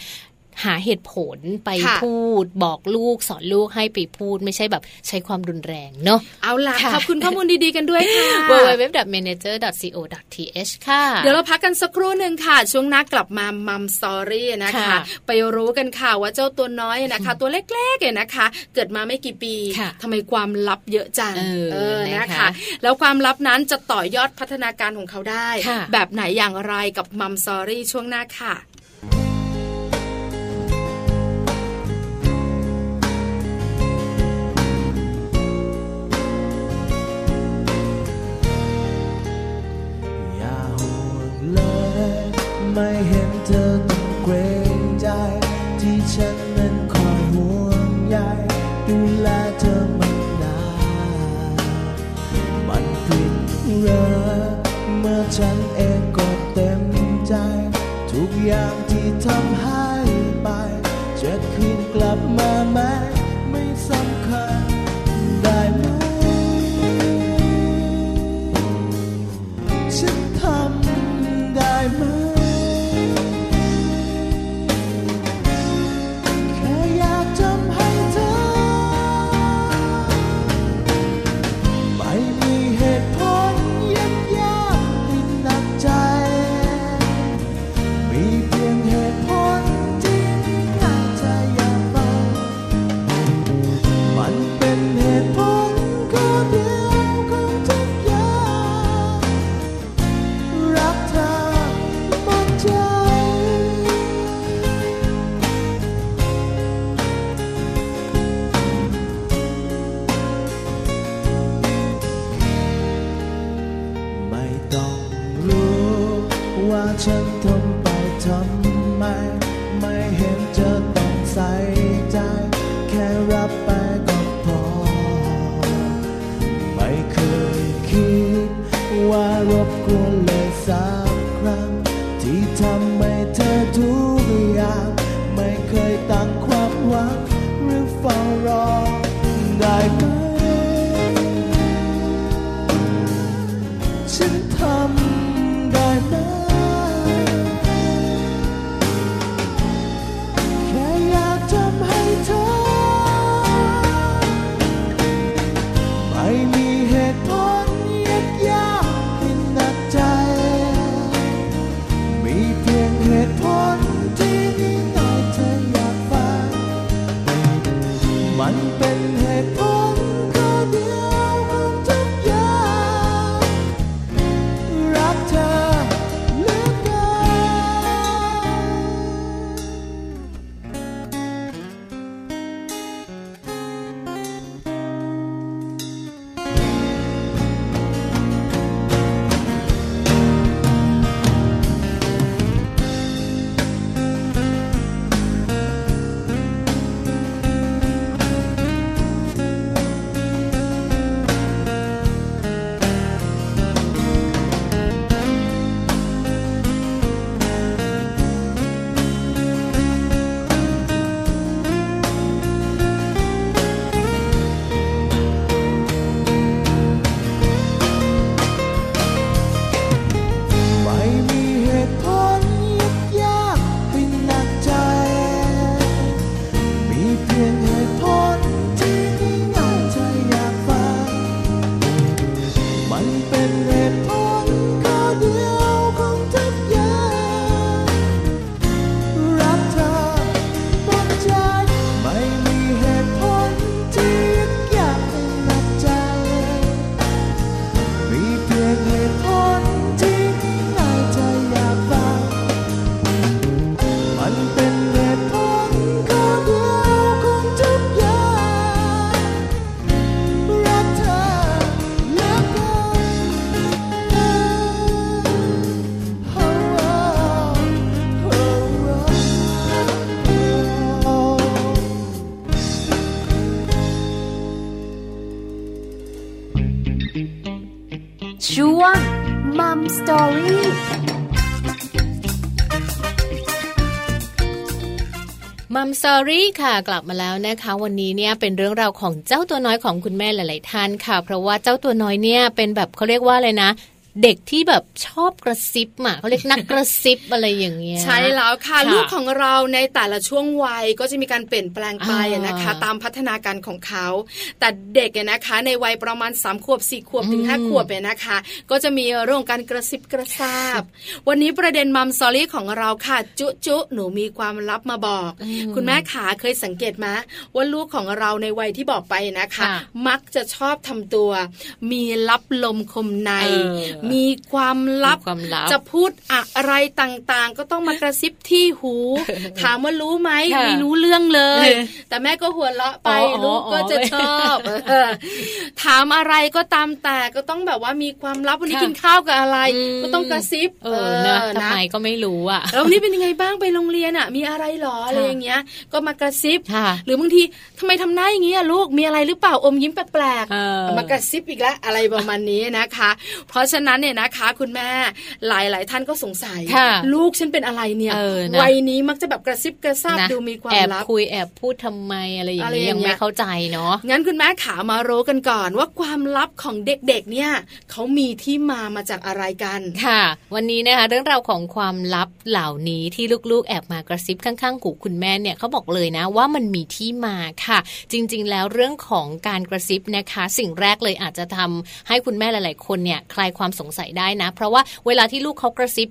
หาเหตุผลไปพูด บอกลูกสอนลูกให้ไปพูด ไม่ใช่แบบใช้ความรุนแรงเนาะเอาล่ะขอบคุณข้อมูลดีๆกันด้วยค่ะ www.manager.co.th ค่ะ เดี๋ยวเราพักกันสักครู่หนึ่งค่ะ ช่วงหน้ากลับมามัมสตอรี่นะคะ ไปรู้กันค่ะว่าเจ้าตัวน้อยนะคะ ตัวเล็กๆเนี่ยนะคะ เกิดมาไม่กี่ปีทำไมความลับเยอะจังเออนะคะ แล้วความลับนั้นจะต่อยอดพัฒนาการของเขาได้ แบบไหนอย่างไรกับมัมสตอรี่ช่วงหน้าค่ะ ไม่เห็นเธอ สอรี่ค่ะกลับมาแล้วนะคะ วันนี้เนี่ยเป็นเรื่องราวของเจ้าตัวน้อยของคุณแม่หลาย ๆ ท่านค่ะ เพราะว่าเจ้าตัวน้อยเนี่ยเป็นแบบเขาเรียกว่าอะไรนะ เด็กที่แบบชอบกระซิบอะเขาเรียกนักกระซิบอะไรอย่างเงี้ยใช่แล้วค่ะค่ะลูกของเราในแต่ละช่วงวัยก็จะมีการเปลี่ยนแปลงไปอ่านนะคะ ตามพัฒนาการของเขา แต่เด็กเนี่ยนะคะ ในวัยประมาณ3ขวบ4ขวบถึงอืม5ขวบเนี่ยนะคะ ก็จะมีเรื่องของการกระซิบกระซาบ วันนี้ประเด็นมัมซอรี่ของเราค่ะจุจุหนูมีความลับมาบอก คุณแม่ขาเคยสังเกตไหมว่าลูกของเราในวัยที่บอกไปนะคะค่ะมักจะชอบทำตัว มีลับลมคมในเออมีความลับมีความลับ จะพูดอะไรต่างๆ ก็ต้องมากระซิบที่หู ถามว่ารู้ไหมค่ะไม่รู้เรื่องเลยเออแต่แม่ก็หัวเราะไปอ๋ออ๋อลูกก็จะอ๋อชอบเออถามอะไรก็ตามแต่ก็ต้องแบบว่ามีความลับวันนี้ค่ะกินข้าวกับอะไรอืมก็ต้องกระซิบ เออนะทำไมก็ไม่รู้อะแล้ววันนี้เป็นยังไงบ้างไปโรงเรียนอะ มีอะไรหรออะไรค่ะอย่างเงี้ย ก็มากระซิบค่ะหรือบางทีทำไมทำหน้าอย่างเงี้ยลูกมีอะไรหรือเปล่าอมยิ้มแปลกเออมากระซิบอีกแล้วอะไรประมาณนี้นะคะ เพราะฉะนั้นเนี่ยนะคะ คุณแม่หลายหลายๆท่านก็สงสัยค่ะลูกฉันเป็นอะไรเนี่ยเออนะวัยนี้มักจะแบบกระซิบกระซาบนะดูมีความแอบลับคุยแอบพูดทำไมอะไรอย่างอะไรนี้อย่างยังเงี้ไม่ยเข้าใจเนาะงั้นคุณแม่ขามารู้กันก่อนว่าความลับของเด็กๆเนี่ยเขามีที่มามาจากอะไรกันค่ะ วันนี้นะคะเรื่องราวของความลับเหล่านี้ที่ลูกๆ แอบมากระซิบข้างๆหูคุณแม่เนี่ยเขาบอกเลยนะว่ามันมีที่มาค่ะ จริง ๆ แล้วเรื่องของการกระซิบนะคะ สิ่งแรกเลยอาจจะทำให้คุณแม่หลาย ๆ คนเนี่ยคลายความสงสัยได้นะ เพราะว่าเวลาที่ลูกเขากระซิบ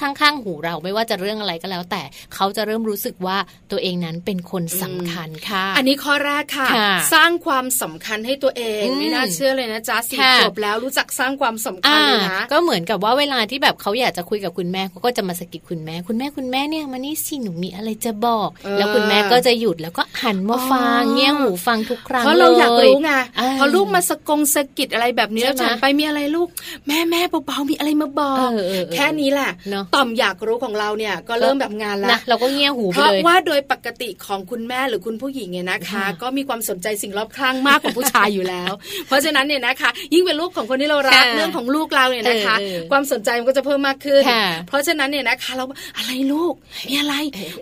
ข้างๆ หูเราไม่ว่าจะเรื่องอะไรก็แล้ว แต่เขาจะเริ่มรู้สึกว่าตัวเองนั้นเป็นคนสำคัญค่ะ อันนี้ข้อแรกค่ะค่ะสร้างความสำคัญให้ตัวเองอืมไม่น่าเชื่อเลยนะจ๊ะสี่ค่ะขวบแล้วรู้จักสร้างความสำคัญอ่าเลยนะก็เหมือนกับว่าเวลาที่แบบเขาอยากจะคุยกับคุณแม่เขาก็จะมาสะกิดคุณแม่ คุณแม่คุณแม่เนี่ยมานี่สิหนูมีอะไรจะบอกเออแล้วคุณแม่ก็จะหยุดแล้วก็หันมาฟังอ๋อเงี่ยหูฟังทุกครั้งเพราะเราอยากรู้ไงอ่าพอลูกมาสะกงสะกิดอะไรแบบนี้ใช่แล้วไหมจันไปมีอะไรลูก แม่แม่เบาๆมีอะไรมาบอกเออเออเออแค่นี้แหละเนอะต่อมอยากรู้ของเราเนี่ยก็เริ่มแบบงานละนะเราก็เงี่ยหูเพไปราะเลยว่าโดยปกติของคุณแม่หรือคุณผู้หญิงเนี่ยนะคะค่ะก็มีความสนใจสิ่งรอบข้างมากกว่าผู้ชายอยู่แล้ว เพราะฉะนั้นเนี่ยนะคะ ยิ่งเป็นลูกของคนที่เรารักค่ะเรื่องของลูกเราเนี่ยนะคะเออเออความสนใจมันก็จะเพิ่มมากขึ้นค่ะเพราะฉะนั้นเนี่ยนะคะ เราอะไรลูกมีอะไร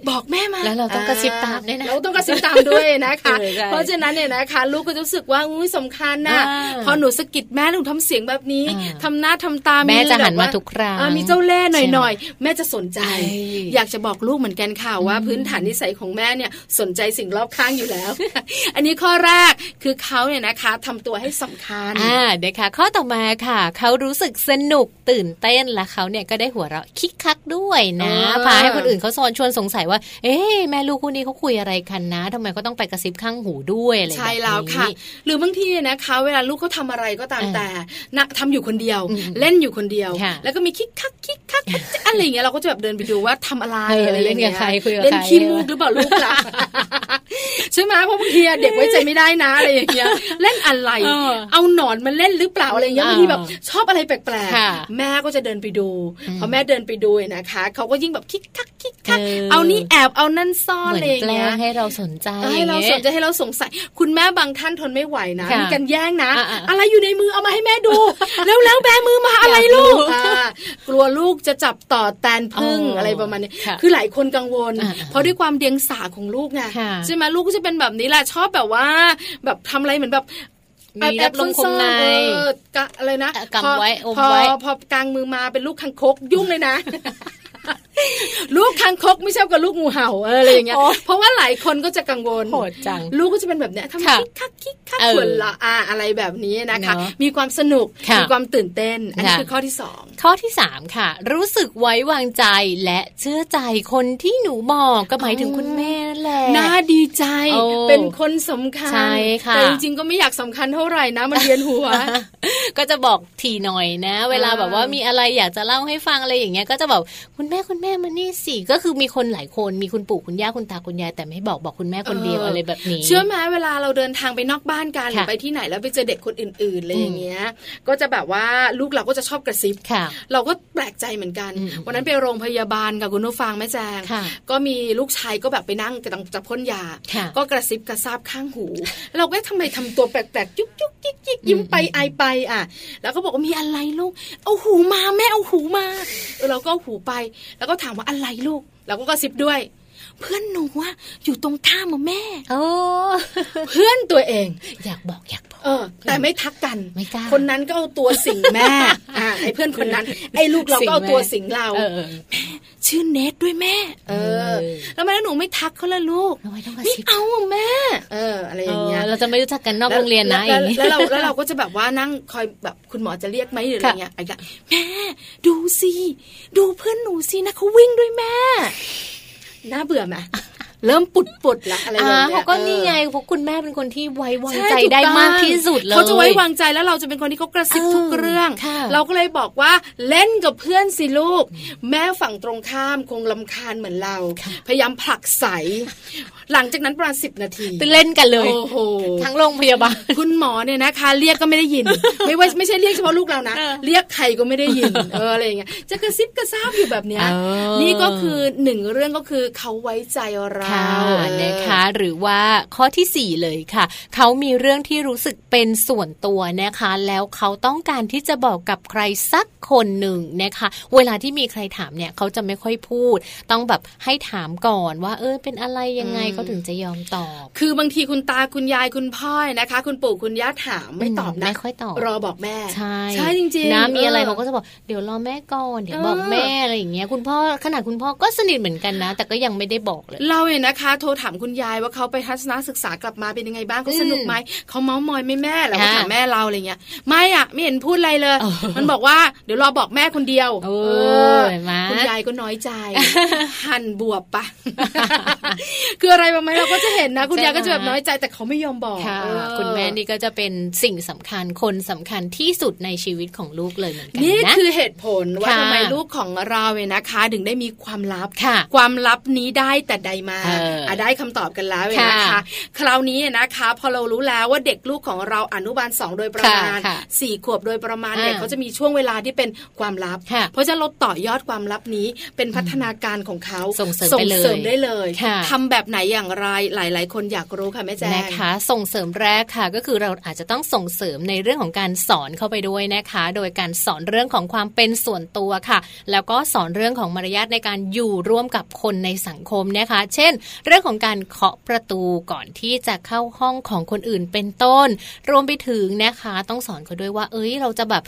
บอกแม่มาแล้วเราต้องกระซิบตามด้วยนะเราต้องกระซิบตามด้วยนะคะเออใช่เพราะฉะนั้นเนี่ยนะคะ ลูกก็จะรู้สึกว่าอุ้ยสำคัญนะอ่าพอหนูสะกิดแม่หนูทำเสียงแบบนี้อ่าทำหน้าทำตาแม่จะหันแบบว่มาทุกครั้งอ่ามีเจ้าเล่ห์หใช่น่อยๆแม่จะสนใจใช่อยากจะบอกลูกเหมือนกันค่ะว่า พื้นฐานนิสัยของแม่เนี่ยสนใจสิ่งรอบข้างอยู่แล้ว อันนี้ข้อแรกคือเขาเนี่ยนะคะทำตัวให้สำคัญอ่านะคะข้อต่อมาค่ะ เขารู้สึกสนุกตื่นเต้นและเขาเนี่ยก็ได้หัวเราะคิกคักด้วยนะเออพาให้คนอื่นเขาซอนชวนสงสัยว่า เอ๊ะแม่ลูกคู่นี้เขาคุยอะไรกันนะทำไมเขาต้องไปกระซิบข้างหูด้วยอะไรแบบใช่นี้แล้วค่ะ หรือบางทีนะคะ เวลาลูกเขาทำอะไรก็ตามอ่าแต่นะทำอยู่คนเดียวอืมเล่นอยู่คนเดียวค่ะแล้วก็มีคิกคักคิกคักอะไรอย่างเงี้ยเราก็จะแบบเดินไปดูว่าทำอะไรเอออะไรอย่างเงี้ยเล่นกับใครคุยกับเล่นใครขี้มูกหรือเปล่าลูกล่ะใช่ไหมเพราะบางทีอะเด็กไว้ใจไม่ได้นะอะไรอย่างเงี้ยเล่นอะไร เออเอาหนอนมาเล่นหรือเปล่าอะไรอย่างเงี้ยเออบางทีแบบชอบอะไรแปลกค่ะๆแม่ก็จะเดินไปดูพอแม่เดินไปดูนะคะเขาก็ยิ่งแบบคิกคักคิกคักเออเอานี่แอบเอานั่นซ่อนเหมืออะไรนอย่างแกล้เงี้ยงให้เราสนใจให้เราอย่งสงี้นใจให้เราสงสัยคุณแม่บางท่านทนไม่ไหวนะค่ะมีการแย่งนะอะๆอะไรอยู่ในมือเอามาให้แม่ดู แล้วแล้วแบมือมาอะไรอยากรู้ลูกอ่ากลัวลูกจะจับต่อแตนพึ่งอ๋อออะไรประมาณนี้ค่ะคือหลายคนกังวลอะๆเพราะด้วยความเดียงสาของลูกไงค่ะใช่ไหมลูกก็จะเป็นแบบนี้แหละชอบแบบว่า แบบทำอะไรเหมือนแบบมีรับลมคมในแอบๆซ่อนๆเออกะอะไรนะเออกำไว้อมพอไว้พอกางมือมาเป็นลูกคังคกยุ่งเลยนะ ลูกคังคกไม่ใช่กับลูกงูเห่าเอออะไรอย่างเงี้ยโอ๊ยเพราะว่าหลายคนก็จะกังวลโหดจัง ลูกก็จะเป็นแบบเนี้ยทำค่ะคิกคักคิกคักเออหัวเราะอ่าอะไรแบบนี้นะคะเนอะมีความสนุกค่ะมีความตื่นเต้น อันนี้ค่ะคือข้อที่สองข้อที่3ค่ะ รู้สึกไว้วางใจและเชื่อใจคนที่หนูบอกก็หมายถึงคุณแม่นั่นแหละน่าดีใจโอ้เป็นคนสำคัญใช่ค่ะแต่จริงๆก็ไม่อยากสำคัญเท่าไหร่นะมันเวียนหัว ก็จะบอกทีหน่อยนะ เวลาแบบว่ามีอะไรอยากจะเล่าให้ฟังอะไรอย่างเงี้ยก็จะบอกคุณแม่คุณแม่แม่มานี่สิก็คือมีคนหลายคนมีคุณปู่คุณย่าคุณตาคุณยาย แต่ไม่บอกบอกคุณแม่คนเดียวอะไรแบบนี้ เชื่อไหมเวลาเราเดินทางไปนอกบ้านกันหรือค่ะไปที่ไหนแล้วไปเจอเด็กคนอื่นๆอะไรอย่างเงี้ย ก็จะแบบว่าลูกเราก็จะชอบกระซิบค่ะเราก็แปลกใจเหมือนกันอืมวันนั้นไปโรงพยาบาลกับคุณผู้ฟังแม่แจงค่ะก็มีลูกชายก็แบบไปนั่งกำลังจะพ่นยาค่ะก็กระซิบกระซาบข้างหู เราก็ทำไมทำตัวแปลกๆยุกยุกยิกยิกยิ้มไปอายไปอะ แล้วก็บอกว่ามีอะไรลูกเอาหูมาแม่เอาหูมาเออเราก็เอาหูไปแล้วก็ถามว่าอะไรลูก เราก็กระซิบด้วย เพื่อนหนูอะอยู่ตรงข้ามมาแม่โอ้เพื่อนตัวเอง อยากบอกอยากบอก เออ แต่ไม่ทักกันไม่กล้าคนนั้นก็เอาตัวสิงแม่อ่าไอ้เพื่อนคนนั้น ไอ้ลูกเราก็เอาตัวสิงเราเออเออชื่อเนทด้วยแม่ เออเออแล้วทำไมแล้วหนูไม่ทักเขาล่ะลูกทำไมต้องกระไม่ซิบเอาอะแม่ เออ อะไรอย่างเงี้ยเออเราจะไม่รู้จักกันนอกโรงเรียนนะอแล้วย่างนี้แล้วแล้วเราแล้วเราก็จะแบบว่านั่งคอยแบบคุณหมอจะเรียกไหมหรืออะไรค่ะเงี้ยไอ้ก็แม่ ดูสิ ดูเพื่อนหนูสินะเขาวิ่งด้วยแม่น่าเบื่อไหม เริ่มปุดปุดๆละอะไรแบบอ่าเนี้ยเขาก็นี่ไงเออเพราะคุณแม่เป็นคนที่ไว้วางช่ใจถูกได้ต้องมากที่สุดเลยเขาจะไว้วางใจแล้วเราจะเป็นคนที่เขากระซิบเออทุกเรื่องค่ะเราก็เลยบอกว่าเล่นกับเพื่อนสิลูก แม่ฝั่งตรงข้ามคงลำคาญเหมือนเรา พยายามผลักใสหลังจากนั้นประมาณสิบนาทีไปเล่นกันเลยโอ้โหทั้งโรงพยาบาลคุณหมอเนี่ยนะคะเรียกก็ไม่ได้ยิน ไม่ว่าไม่ใช่เรียกเฉพาะลูกเรานะเออเรียกใครก็ไม่ได้ยินเอออะไรอย่างเงี้ยจะกระซิบกระซาบอยู่แบบเนี้ยเออนี่ก็คือหนึ่งเรื่องก็คือเขาไว้ใจเราค่ะนะคะ หรือว่าข้อทีสี่ 4 เลยค่ะเขามีเรื่องที่รู้สึกเป็นส่วนตัวนะคะ แล้วเขาต้องการที่จะบอกกับใครสักคนหนึ่งนะคะ เวลาที่มีใครถามเนี่ยเขาจะไม่ค่อยพูด ต้องแบบให้ถามก่อนว่า เออเป็นอะไรยังไงอืมเขาถึงจะยอมตอบ คือบางทีคุณตาคุณยายคุณพ่อนะคะ คุณปู่คุณย่าถามไม่ตอบนะไม่ค่อยตอบรอบอกแม่ ใช่ใช่จริงๆนะมีอะไรเออเขาก็จะบอกเดี๋ยวรอแม่ก่อนเดี๋ยวเออบอกแม่อะไรอย่างเงี้ยคุณพ่อขนาดคุณพ่อก็สนิทเหมือนกันนะ แต่ก็ยังไม่ได้บอกเลย เราเนี่ยนะคะ โทรถามคุณยายว่าเขาไปทัศนศึกษากลับมาเป็นยังไงบ้างเขาสนุกไหมเขาเมาส์มอยไหม่แม่แล้วก็ค่ะถามแม่เราอะไรเงี้ยไม่อะไม่เห็นพูดอะไรเลยเออมันบอกว่าเดี๋ยวรอบอกแม่คนเดียวเออเห็นไหมคุณยายก็น้อยใจ หั่นบวบปะคืออะไรบ้างไหมเราก็จะเห็นนะ คุณยายก็จะแบบน้อยใจแต่เขาไม่ยอมบอกค่ะเออคุณแม่นี่ก็จะเป็นสิ่งสำคัญคนสำคัญที่สุดในชีวิตของลูกเลยเหมือนกันนี่นะคือเหตุผลว่าค่ะทำไมลูกของเราเนี่ยนะคะ ถึงได้มีความลับค่ะ ความลับนี้ได้แต่ใดมาเอออะได้คำตอบกันแล้วเลยนะคะค่ะคราวนี้นะคะ พอเรารู้แล้วว่าเด็กลูกของเราอนุบาลสองโดยประมาณค่ะค่ะสี่ขวบโดยประมาณอ่าเนี่ยเขาจะมีช่วงเวลาที่เป็นความลับค่ะเพราะฉะนั้นเราต่อยอดความลับนี้เป็นพัฒนาการของเขาส่งเสริมส่ไปงเลยเสริมได้เลยค่ะทำแบบไหนอย่างไรหลาย ๆ คนอยากรู้ค่ะแม่แจ้งนะคะ ส่งเสริมแรกค่ะ ก็คือเราอาจจะต้องส่งเสริมในเรื่องของการสอนเข้าไปด้วยนะคะ โดยการสอนเรื่องของความเป็นส่วนตัวค่ะ แล้วก็สอนเรื่องของมารยาทในการอยู่ร่วมกับคนในสังคมนะคะ เช่น เรื่องของการเคาะประตูก่อนที่จะเข้าห้องของคนอื่นเป็นต้น รวมไปถึงนะคะ ต้องสอนเขาด้วยว่า เอ้ยเราจะแบบ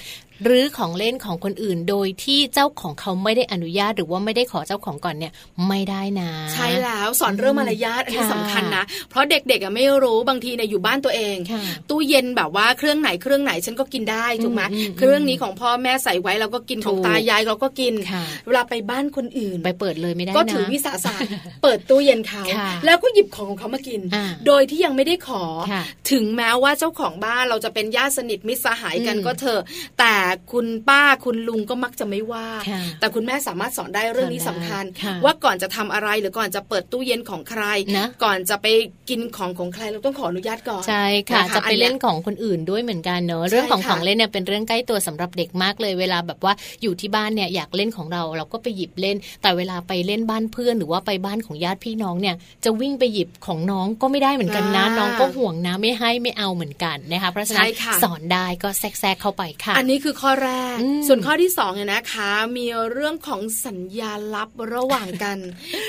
รื้อของเล่นของคนอื่น โดยที่เจ้าของเขาไม่ได้อนุญาตหรือว่าไม่ได้ขอเจ้าของก่อนเนี่ยไม่ได้นะ ใช่แล้วสอนเรื่องมารยาทอันนี้ค่ะสำคัญนะ เพราะเด็กๆอะไม่รู้บางทีเนี่ยอยู่บ้านตัวเองค่ะตู้เย็นแบบว่าเครื่องไหนเครื่องไหนฉันก็กินได้ถูกไหมอืมอืมเครื่องนี้ของพ่อแม่ใส่ไว้เราก็กินถูขกองตายายเราก็กินค่ะเวลาไปบ้านคนอื่น ไปเปิดเลยไม่ได้นะก็ถือวิสาสะเปิดตู้เย็นเขาค่ะแล้วก็หยิบของของเขามากินอ่าโดยที่ยังไม่ได้ขอค่ะถึงแม้ว่าเจ้าของบ้านเราจะเป็นญาติสนิทมิตรสหายกันอืมก็เถอะแต่คุณป้าคุณลุงก็มักจะไม่ว่าค่ะแต่คุณแม่สามารถสอนได้เรื่องนี้สสำอนได้คัญค่ะว่าก่อนจะทำอะไรหรือก่อนจะเปิดตู้เย็นของใครนะก่อนจะไปกินของของใครเราต้องขออนุญาตก่อนใช่ค่ะนจะไปเล่นอัยของคนอื่นด้วยเหมือนกันเนอะใช่เรื่องของค่ะของเล่นเนี่ยเป็นเรื่องใกล้ตัวสำหรับเด็กมากเลย เวลาแบบว่าอยู่ที่บ้านเนี่ยอยากเล่นของเราเราก็ไปหยิบเล่น แต่เวลาไปเล่นบ้านเพื่อน หรือว่าไปบ้านของญาติพี่น้องเนี่ยจะวิ่งไปหยิบของน้องก็ไม่ได้เหมือนกันนะอ่าน้องก็ห่วงนะไม่ให้ไม่เอาเหมือนกันนะคะเพราะฉะนั้นใช่ค่ะสอนได้ก็แทรกๆเข้าไปค่ะ อันนี้คือข้อแรกอืมส่วนข้อที่สองเนี่ยนะคะ มีเรื่องของสัญญาลับระหว่างกัน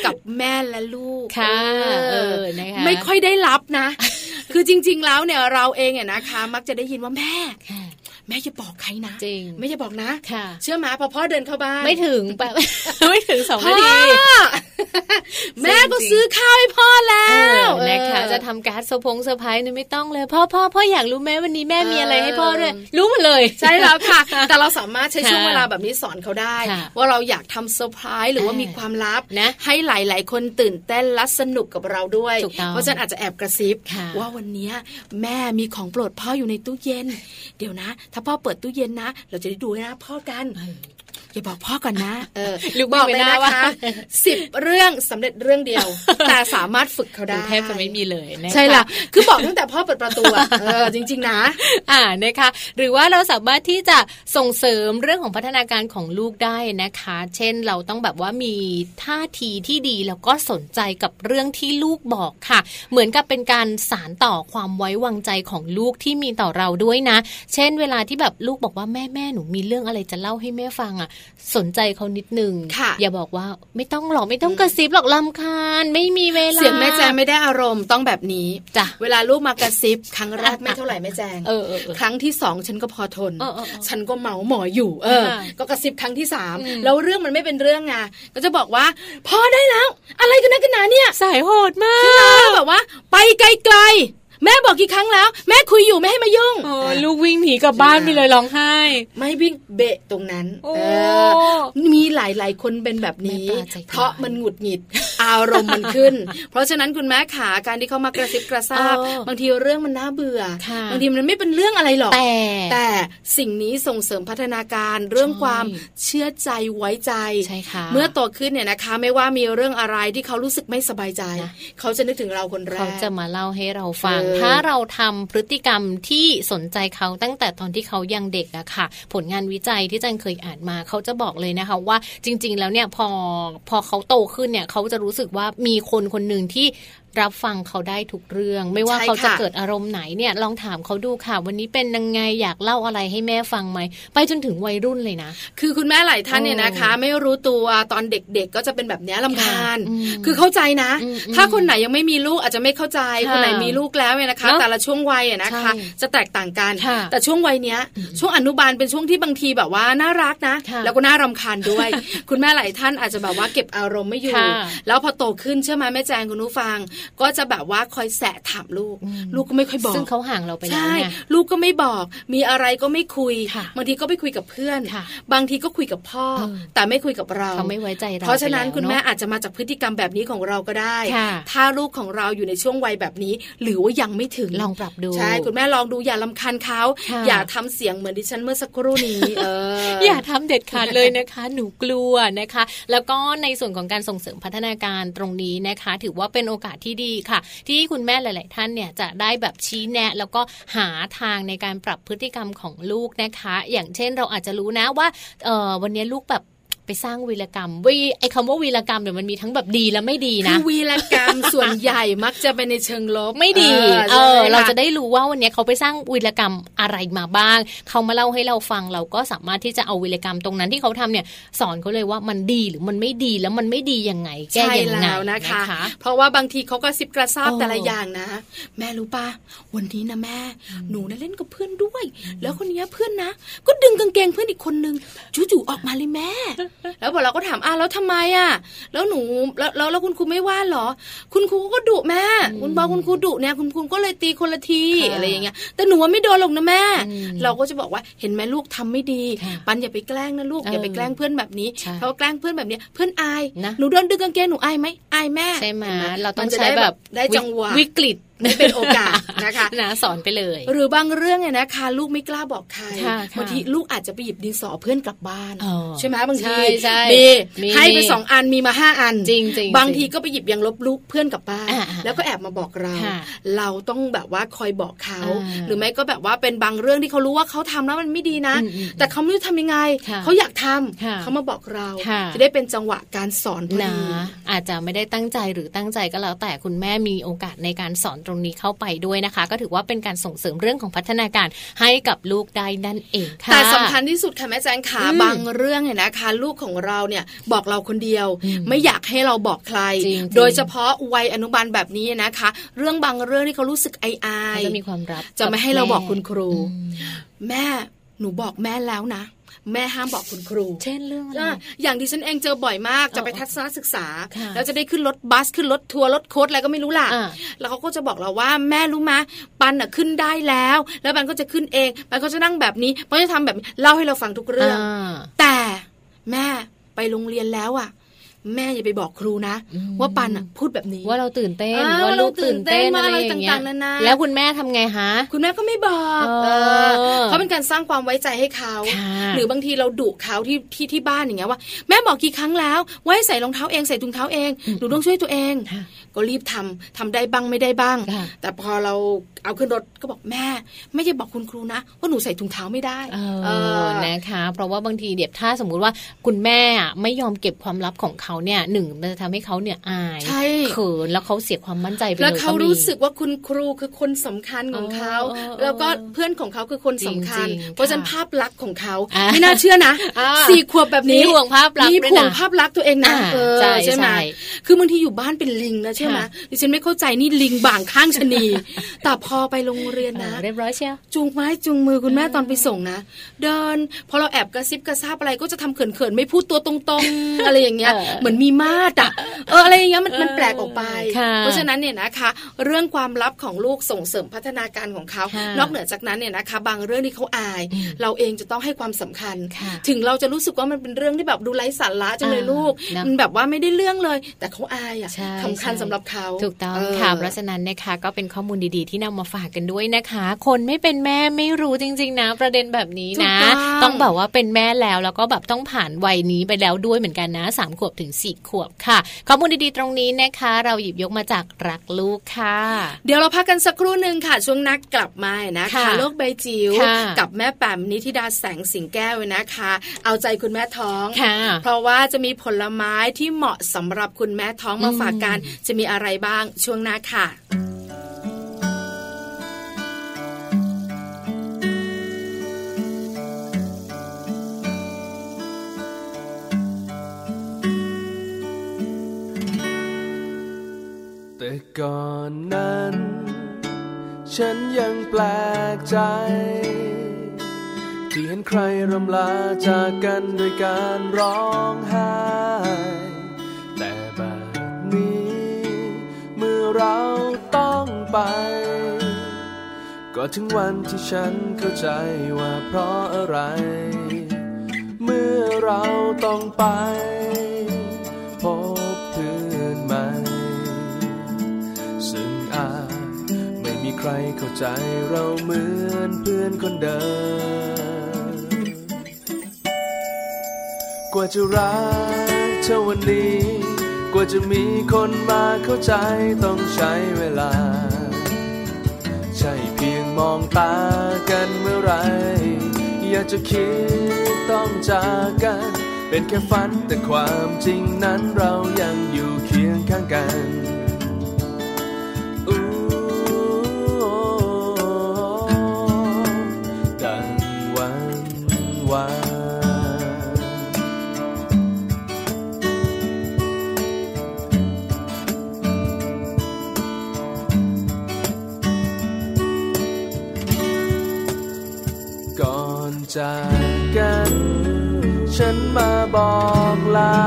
กับแม่และลูกค่ะเอเอออนะคะไม่ค่อยได้รับนะ คือจริง ๆ แล้วเนี่ยเราเองเนี่ยนะคะ มักจะได้ยินว่าแม่ค่ะ แม่จะบอกใครนะจริงไม่จะบอกนะค่ะ เชื่อไหมพอพ่อเดินเข้าบ้านไม่ถึงแบบไม่ถึงสองพ่นาอทีแม่ก็ซื้อข้าวให้พ่อแล้เอวอนะคะเออจะทำการ์ดเซอร์พงเซอร์ไพรส์เนี่ยไม่ต้องเลยพ่อพ่อพ่ออยากรู้ไหมวันนี้แม่มีอะไรให้พ่อด้วยเออรู้หมดเลย ใช่แล้วค่ะ แต่เราสามารถใช้ค่ะช่วงเวลาแบบนี้สอนเขาได้ค่ะว่าเราอยากทำเซอร์ไพรส์หรือว่าอ่ามีมีความลับนะให้หลาย ๆ คนตื่นเต้นและสนุกกับเราด้วยถูกต้องเพราะฉะนั้นอาจจะแอบกระซิบค่ะว่าวันเนี้ยแม่มีของโปรดพ่ออยู่ในตู้เย็น เดี๋ยวนะถ้าพ่อเปิดตู้เย็นนะ เราจะได้ดูหน้าพ่อกัน อย่าบอกพ่อก่อนนะเออลูกบอกไม่เลยน่านะว่าคะสิบเรื่องสำเร็จเรื่องเดียว แต่สามารถฝึกเขาได้แทบจะไม่มีเลยนะคะใช่ละคือบอกตั้งแต่พ่อเปิดประตูอะเออจริง ๆนะ อ่านะคะ หรือว่าเราสามารถที่จะส่งเสริมเรื่องของพัฒนาการของลูกได้นะคะ เช่นเราต้องแบบว่ามีท่าทีที่ดีแล้วก็สนใจกับเรื่องที่ลูกบอกค่ะ เหมือนกับเป็นการสารต่อความไว้วางใจของลูกที่มีต่อเราด้วยนะ เช่น เวลาที่แบบลูกบอกว่าแม่แม่หนูมีเรื่องอะไรจะเล่าให้แม่ฟังอะสนใจเขานิดนึงค่ะอย่าบอกว่าไม่ต้องหรอกไม่ต้องกระซิบหรอกลำคาญไม่มีเวลาเสียงแม่แจงไม่ได้อารมณ์ต้องแบบนี้จ้ะเวลาลูกมากระซิบครั้งแรกไม่เท่าไหร่แม่แจงเออเออเออครั้งที่สองฉันก็พอทนเออเออเออฉันก็เมาหมออยู่ เออค่ะก็กระซิบครั้งที่สามอืมแล้วเรื่องมันไม่เป็นเรื่องไงก็จะบอกว่าพอได้แล้ว อะไรกันนะกันหนาเนี่ยสายโหดมาใช่ไหมแบบว่า ไปไกลๆ แม่บอกกี่ครั้งแล้ว แม่คุยอยู่ไม่ให้มายุ่งโอ้ลูกวิ่งหนีกลับบ้านไปเลยร้องไห้ ไม่วิ่งเบะตรงนั้นโอ้เออมีหลายๆ คนเป็นแบบนี้แม่ปลาใจเพราะมันหงุดหงิด อารมณ์มันขึ้น เพราะฉะนั้นคุณแม่ขาการที่เขามากระซิบกระซาบเออบางทีเรื่องมันน่าเบื่อค่ะบางทีมันไม่เป็นเรื่องอะไรหรอกแต่แต่สิ่งนี้ส่งเสริมพัฒนาการเรื่องใช่ความเชื่อใจไว้ใจใช่ค่ะเมื่อโตขึ้นเนี่ยนะคะ ไม่ว่ามีเรื่องอะไรที่เขารู้สึกไม่สบายใจนะเขาจะนึกถึงเราคนแรเขากจะมาเล่าให้เราฟังเออถ้าเราทำพฤติกรรมที่สนใจเขาตั้งแต่ตอนที่เขายังเด็กอะค่ะ ผลงานวิจัยที่จันเคยอ่านมาเขาจะบอกเลยนะคะว่าจริง ๆ แล้วเนี่ยพอพอเขาโตขึ้นเนี่ยเขาจะรู้สึกว่ามีคนคนหนึ่งที่ รับฟังเขาได้ทุกเรื่อง ไม่ว่าใช่เขาจะค่ะเกิดอารมณ์ไหนเนี่ยลองถามเขาดูค่ะ วันนี้เป็นยังไงอยากเล่าอะไรให้แม่ฟังไหมไปจนถึงวัยรุ่นเลยนะ คือคุณแม่หลายท่านเนี่ยโอ้นะคะ ไม่รู้ตัวตอนเด็กๆ ก็จะเป็นแบบเนี้ยลำคาญค่ะอืมคือเข้าใจนะอืมอืมถ้าคนไหนยังไม่มีลูกอาจจะไม่เข้าใจค่ะคนไหนมีลูกแล้วเนี่ยนะคะเนอะแต่ละช่วงวัยอะนะคะใช่จะแตกต่างกันค่ะแต่ช่วงวัยเนี้ย ช่วงอนุบาลเป็นช่วงที่บางทีแบบว่าน่ารักนะค่ะแล้วก็น่ารำคาญด้วย คุณแม่หลายท่านอาจจะแบบว่าเก็บอารมณ์ไม่อยู่ค่ะแล้วพอโตขึ้นเชื่อไหมแม่แจงคุณผู้ฟังก็จะแบบว่าคอยแสะถามลูกอืมลูกก็ไม่ค่อยบอกซึ่งเขาห่างเราไปแล้วใช่ไงลูกก็ไม่บอก มีอะไรก็ไม่คุยค่ะบางทีก็ไปคุยกับเพื่อนค่ะบางทีก็คุยกับพ่อเออแต่ไม่คุยกับเราเขาไม่ไว้ใจเราเพราะฉะนั้นไปแล้วคุณแม่เนอะอาจจะมาจากพฤติกรรมแบบนี้ของเราก็ได้ค่ะถ้าลูกของเราอยู่ในช่วงวัยแบบนี้ หรือว่ายังไม่ถึงลองปรับดูใช่คุณแม่ลองดูอย่าลำคันเขาค่ะอย่าทำเสียงเหมือนดิฉันเมื่อสักครู่นี้เอออย่าทำเด็ดขาดเลยนะคะ หนูกลัวนะคะ แล้วก็ในส่วนของการส่งเสริมพัฒนาการตรงนี้นะคะ ถือว่าเป็นโอกาสที่ดีค่ะ ที่คุณแม่หลาย ๆ ท่านเนี่ยจะได้แบบชี้แนะ แล้วก็หาทางในการปรับพฤติกรรมของลูกนะคะ อย่างเช่นเราอาจจะรู้นะว่าวันนี้ลูกแบบ ไปสร้างวีรกรรมวีไอ้คำว่าวีรกรรมเนี่ยมันมีทั้งแบบดีและไม่ดีคืนะอวีรกรรมส่วนใหญ่มักจะเป็นในเชิงลบไม่ดี เอใช่อไหมเราคจะได้รู้ว่าวันนี้เขาไปสร้างวีรกรรมอะไรมาบ้าง เขามาเล่าให้เราฟังเราก็สามารถที่จะเอาวีรกรรมตรงนั้นที่เขาทำเนี่ย สอนเขาเลยว่ามันดีหรือมันไม่ดีแล้วมันไม่ดียังไง แก้ใช่ยังไงแล้วนะคะ เพราะว่าบางทีเขาก็ซิบกระซาบเออแต่ละอย่างนะ แม่รู้ปะวันนี้นะแม่ หนูนะเล่นกับเพื่อนด้วย แล้วคนเนี้ยเพื่อนนะ ก็ดึงกางเกงเพื่อนอีกคนนึงจู่ๆออกมาเลยแม่แล้วพอเราก็ถามอ้าวแล้วทำไมอะ แล้วหนูแล้วแล้วแล้วคุณครูไม่ว่าเหรอ คุณครูก็ดุแม่ คุณบอกคุณครูดุเนี่ยคุณครูก็เลยตีคนละทีค่ะอะไรอย่างเงี้ยแต่หนูว่าไม่โดนหรอกนะแม่อืมเราก็จะบอกว่าเห็นไหมลูกทำไม่ดีค่ะปันอย่าไปแกล้งนะลูกอย่าไปเออแกล้งเพื่อนแบบนี้ใช่เพราะแกล้งเพื่อนแบบเนี้ยเพื่อนอายนะหนูโดนดึงกางเกงหนูอายไหมอายแม่ใช่ไหมห็นเราต้องมันจะใช้ได้แบบได้จังหวะวิกฤต ไม่เป็นโอกาสนะคะนะสอนไปเลย หรือบางเรื่องเนี่ยนะคะ ลูกไม่กล้าบอกใครค่ะค่ะบางทีลูกอาจจะไปหยิบดินสอเพื่อนกลับบ้านอ๋อใช่ไหมบางทีใช่ใช่มีมีให้ไปสองอันมีมาห้าอันจริงจริงบางทีก็ไปหยิบยังลบลูกเพื่อนกลับบ้านอ่าอ่าแล้วก็แอบมาบอกเราค่ะเราต้องแบบว่าคอยบอกเขาอ่าหรือไม่ก็แบบว่าเป็นบางเรื่องที่เขารู้ว่าเขาทำแล้วมันไม่ดีนะอืมอืมแต่เขาไม่รู้ทำยังไงค่ะเขาอยากทำค่ะเขามาบอกเราค่ะจะได้เป็นจังหวะการสอนพอนะดีอาจจะไม่ได้ตั้งใจหรือตั้งใจก็แล้วแต่คุณแม่มีโอกาสในการสอนตรงนี้เข้าไปด้วยนะคะ ก็ถือว่าเป็นการส่งเสริมเรื่องของพัฒนาการให้กับลูกได้นั่นเองค่ะแต่สำคัญที่สุดค่ะแม่แจงขาอืมบางเรื่องเนี่ยนะคะ ลูกของเราเนี่ยบอกเราคนเดียวอืมไม่อยากให้เราบอกใครจริงๆโดยเฉพาะวัยอนุบาลแบบนี้นะคะ เรื่องบางเรื่องที่เขารู้สึกไออายเขาจะมีความลับจะไม่ให้เราบอกคุณครูอืมแม่หนูบอกแม่แล้วนะ แม่ห้ามบอกคุณครู เช่นเรื่องอะไรอะอย่างที่ฉันเองเจอบ่อยมากเออจะไปทัศนศึกษาค่ะแล้วจะได้ขึ้นรถบัสขึ้นรถทัวร์รถโค้ดอะไรก็ไม่รู้ล่ะอ่าแล้วเขาก็จะบอกเราว่าแม่รู้มะปันอะขึ้นได้แล้ว แล้วปันก็จะขึ้นเองปันก็จะนั่งแบบนี้ปันจะทำแบบนี้เล่าให้เราฟังทุกเรื่องอ่าแต่แม่ไปโรงเรียนแล้วอะ แม่อย่าไปบอกครูนะ ว่าปันอะพูดแบบนี้ว่าเราตื่นเต้นอ่าว่าลูกตื่นเต้นว่าอะไรเราอย่างเงี้ยต่างๆนานาแล้วคุณแม่ทำไงฮะ คุณแม่ก็ไม่บอกเออเออเขาเป็นการสร้างความไว้ใจให้เขาค่ะหรือบางทีเราดุเขาที่ที่ที่บ้านอย่างเงี้ยว่า แม่บอกกี่ครั้งแล้วว่าให้ใส่รองเท้าเองใส่ถุงเท้าเองหนูต้องช่วยตัวเองค่ะก็รีบทำทำได้บ้างไม่ได้บ้างค่ะแต่พอเราเอาขึ้นรถก็บอกแม่ ไม่ใช่บอกคุณครูนะ ว่าหนูใส่ถุงเท้าไม่ได้เอเอออนะคะ เพราะว่าบางทีเดี๋ยวถ้าสมมุติว่าคุณแม่อะไม่ยอมเก็บความลับของเขาเนี่ยหนึ่งมันจะทำให้เขาเนี่ยอายใช่เขินแล้วเขาเสียความมั่นใจไปเลยแล้วเขามีรู้สึกว่าคุณครูคือคนสำคัญของเขาเออเออแล้วก็เพื่อนของเขาคือคนสำคัญจริงๆเพราะฉะนั้นค่ะภาพลักษณ์ของเขาอ่าไม่น่าเชื่อนะอ่าสี่ขวบแบบนี้มีห่วงภาพลักษณ์มีด้วยห่วงนะภาพลักษณ์ตัวเองนะอ่าเออใช่ใช่ไหมใช่คือบางทีอยู่บ้านเป็นลิงนะใช่ไหมค่ะดิฉันไม่เข้าใจนี่ลิงบางข้างชะนีแต่พอไปโรงเรียนนะเรียบร้อยเชียวจูงไม้จูงมือคุณแม่ตอนไปส่งนะ เดินพอเราแอบกระซิบกระซาบอะไรก็จะทำเขินๆไม่พูดตัวตรงๆอะไรอย่างเงี้ยเออเหมือนมีมาดอะเอออะไรอย่างเงี้ยมันมันเออแปลกออกไปค่ะเพราะฉะนั้นเนี่ยนะคะ เรื่องความลับของลูกส่งเสริมพัฒนาการของเขาค่ะนอกเหนือจากนั้นเนี่ยนะคะ บางเรื่องที่เขาอาย เราเองจะต้องให้ความสำคัญค่ะถึงเราจะรู้สึกว่ามันเป็นเรื่องที่แบบดูไร้สาระจังเลยอ่าลูกนะมันแบบว่าไม่ได้เรื่องเลย แต่เขาอายอะใช่สำคัญใช่สำหรับเขาถูกต้องเค่ะเพราะฉะนั้นนะคะก็เป็นข้อมูลดีๆ ที่นำมาฝากกันด้วยนะคะ คนไม่เป็นแม่ไม่รู้จริง ๆ นะ ประเด็นแบบนี้นะถูกต้องต้องแบบว่าเป็นแม่แล้วแล้วก็แบบต้องผ่านวัยนี้ไปแล้วด้วยเหมือนกันนะสามขวบถึงสี่ขวบค่ะ ข้อมูลดีๆตรงนี้นะคะ เราหยิบยกมาจากรักลูกค่ะ เดี๋ยวเราพักกันสักครู่หนึ่งค่ะ ช่วงนักกลับมานะคะค่ะโลกใบจิ๋วค่ะกับแม่แปมนิธิดาแสงสิงแก้วนะคะ เอาใจคุณแม่ท้องค่ะเพราะว่าจะมีผลไม้ที่เหมาะสำหรับคุณแม่ท้องมาฝากกันจะมีอะไรบ้างช่วงหน้าค่ะ ก่อนนั้น ฉันยังแปลกใจ ที่เห็นใครรำลาจากกันด้วยการร้องไห้แต่แบบนี้ เมื่อเราต้องไป ก็ถึงวันที่ฉันเข้าใจว่าเพราะอะไร เมื่อเราต้องไปพบ ใครเข้าใจเราเหมือนเพื่อนคนเดิม กว่าจะรักเท่าวันนี้ กว่าจะมีคนมาเข้าใจต้องใช้เวลา ใช่เพียงมองตากันเมื่อไร อยากจะคิดต้องจากกัน เป็นแค่ฝันแต่ความจริงนั้นเรายังอยู่เคียงข้างกัน วาก่อนจากกัน ฉันมาบอกลา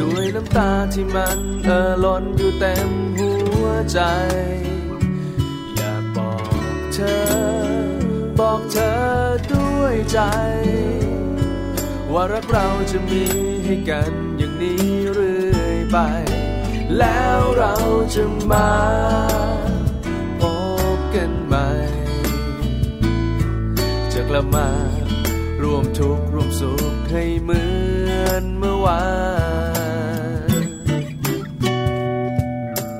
ด้วยน้ำตาที่มันเอ่อล้นอยู่เต็มหัวใจ อยากบอกเธอ บอกเธอด้วยใจ ว่ารักเราจะมีให้กันอย่างนี้เรื่อยไป แล้วเราจะมาพบกันใหม่ จะกลับมารวมทุกข์รวมสุขให้เหมือนเมื่อวาน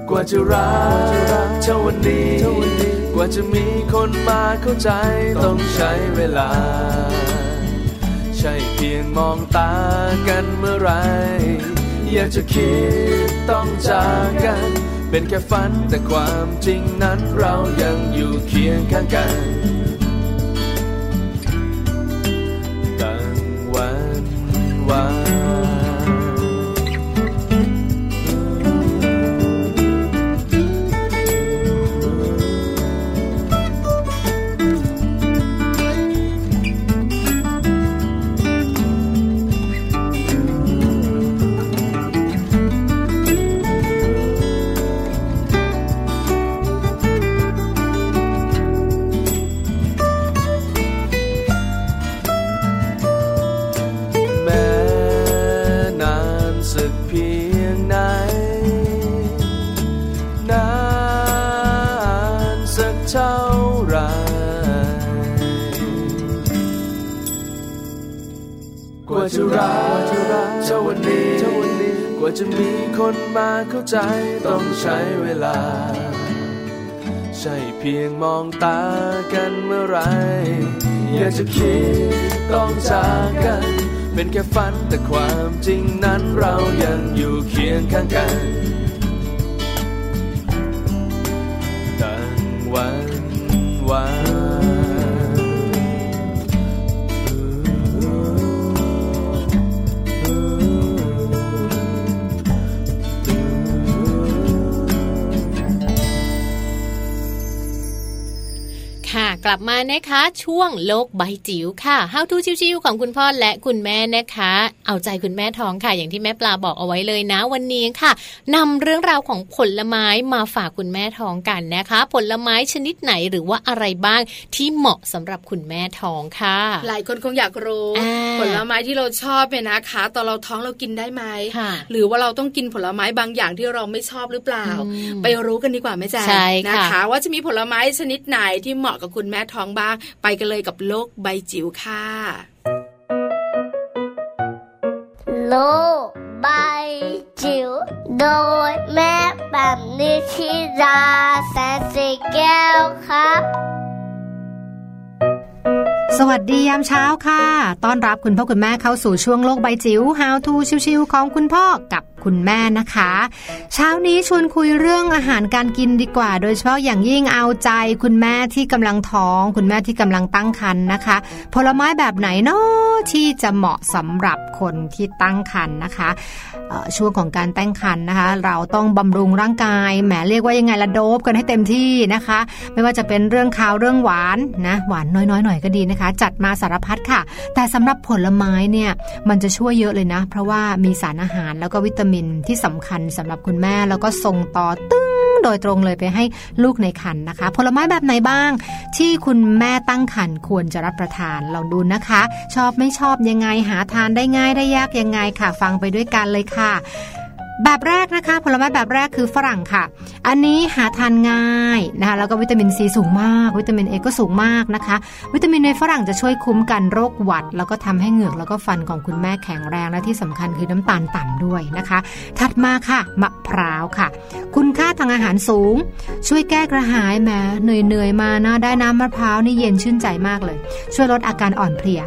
กว่าจะรักเท่าวันนี้ ว่าจะมีคนมาเข้าใจต้องใช้เวลา ใช่เพียงมองตากันเมื่อไร อยากจะคิดต้องจากกัน เป็นแค่ฝันแต่ความจริงนั้นเรายังอยู่เคียงข้างกัน จะรักเท่าวันนี้ กว่าจะมีคนมาเข้าใจต้องใช้เวลา ใช่เพียงมองตากันเมื่อไร อยากจะคิดต้องจากกัน เป็นแค่ฝันแต่ความจริงนั้นเรายังอยู่เคียงข้างกันตั้งวัน กลับมานะคะช่วงโลกใบจิ๋วค่ะ How to ชิวๆของคุณพ่อและคุณแม่นะคะ เอาใจคุณแม่ท้องค่ะ อย่างที่แม่ปลาบอกเอาไว้เลยนะ วันนี้ค่ะนำเรื่องราวของผลไม้มาฝากคุณแม่ท้องกันนะคะ ผลไม้ชนิดไหนหรือว่าอะไรบ้างที่เหมาะสำหรับคุณแม่ท้องค่ะ หลายคนคงอยากรู้อ่าผลไม้ที่เราชอบเนี่ยนะคะ ตอนเราท้องเรากินได้ไหมค่ะหรือว่าเราต้องกินผลไม้บางอย่างที่เราไม่ชอบหรือเปล่าอืมไปรู้กันดีกว่าแม่แจ๊ใช่ค่ะนะคะ ว่าจะมีผลไม้ชนิดไหนที่เหมาะกับคุณแม่ท้องบ้าง ไปกันเลยกับโลกใบจิ๋วค่ะ โลกใบจิ๋วโดยแม่แบบนิชิราแสนสีแก้วครับสวัสดียามเช้าค่ะ ต้อนรับคุณพ่อคุณแม่เข้าสู่ช่วงโลกใบจิ๋ว How to ชิวๆของคุณพ่อกับ คุณแม่นะคะ เช้านี้ชวนคุยเรื่องอาหารการกินดีกว่า โดยเฉพาะอย่างยิ่งเอาใจคุณแม่ที่กำลังท้อง คุณแม่ที่กำลังตั้งครรภ์นะคะ ผลไม้แบบไหนเนาะที่จะเหมาะสำหรับคนที่ตั้งครรภ์นะคะช่วงของการตั้งครรภ์นะคะ เราต้องบำรุงร่างกายแหมเรียกว่ายังไงละโดบกันให้เต็มที่นะคะ ไม่ว่าจะเป็นเรื่องคาวเรื่องหวานนะหวานน้อยๆหน่อยก็ดีนะคะ จัดมาสารพัดค่ะ แต่สำหรับผลไม้เนี่ยมันจะช่วยเยอะเลยนะ เพราะว่ามีสารอาหารแล้วก็วิตามินที่สำคัญสำหรับคุณแม่แล้วก็ส่งต่อตึ้งโดยตรงเลยไปให้ลูกในครรภ์นะคะ ผลไม้แบบไหนบ้าง ที่คุณแม่ตั้งครรภ์ควรจะรับประทานลองดูนะคะ ชอบไม่ชอบยังไงหาทานได้ง่ายได้ยากยังไงค่ะ ฟังไปด้วยกันเลยค่ะ แบบแรกนะคะ ผลไม้แบบแรกคือฝรั่งค่ะ อันนี้หาทานง่ายนะคะแล้วก็วิตามินซีสูงมาก วิตามินเอก็สูงมากนะคะ วิตามินในฝรั่งจะช่วยคุ้มกันโรคหวัด แล้วก็ทำให้เหงือกแล้วก็ฟันของคุณแม่แข็งแรงและที่สำคัญคือน้ำตาลต่ำด้วยนะคะ ถัดมาค่ะมะพร้าวค่ะ คุณค่าทางอาหารสูง ช่วยแก้กระหายแหม้เหนื่อยๆมานะได้น้ำมะพร้าวนี่เย็นชื่นใจมากเลย ช่วยลดอาการอ่อนเพลีย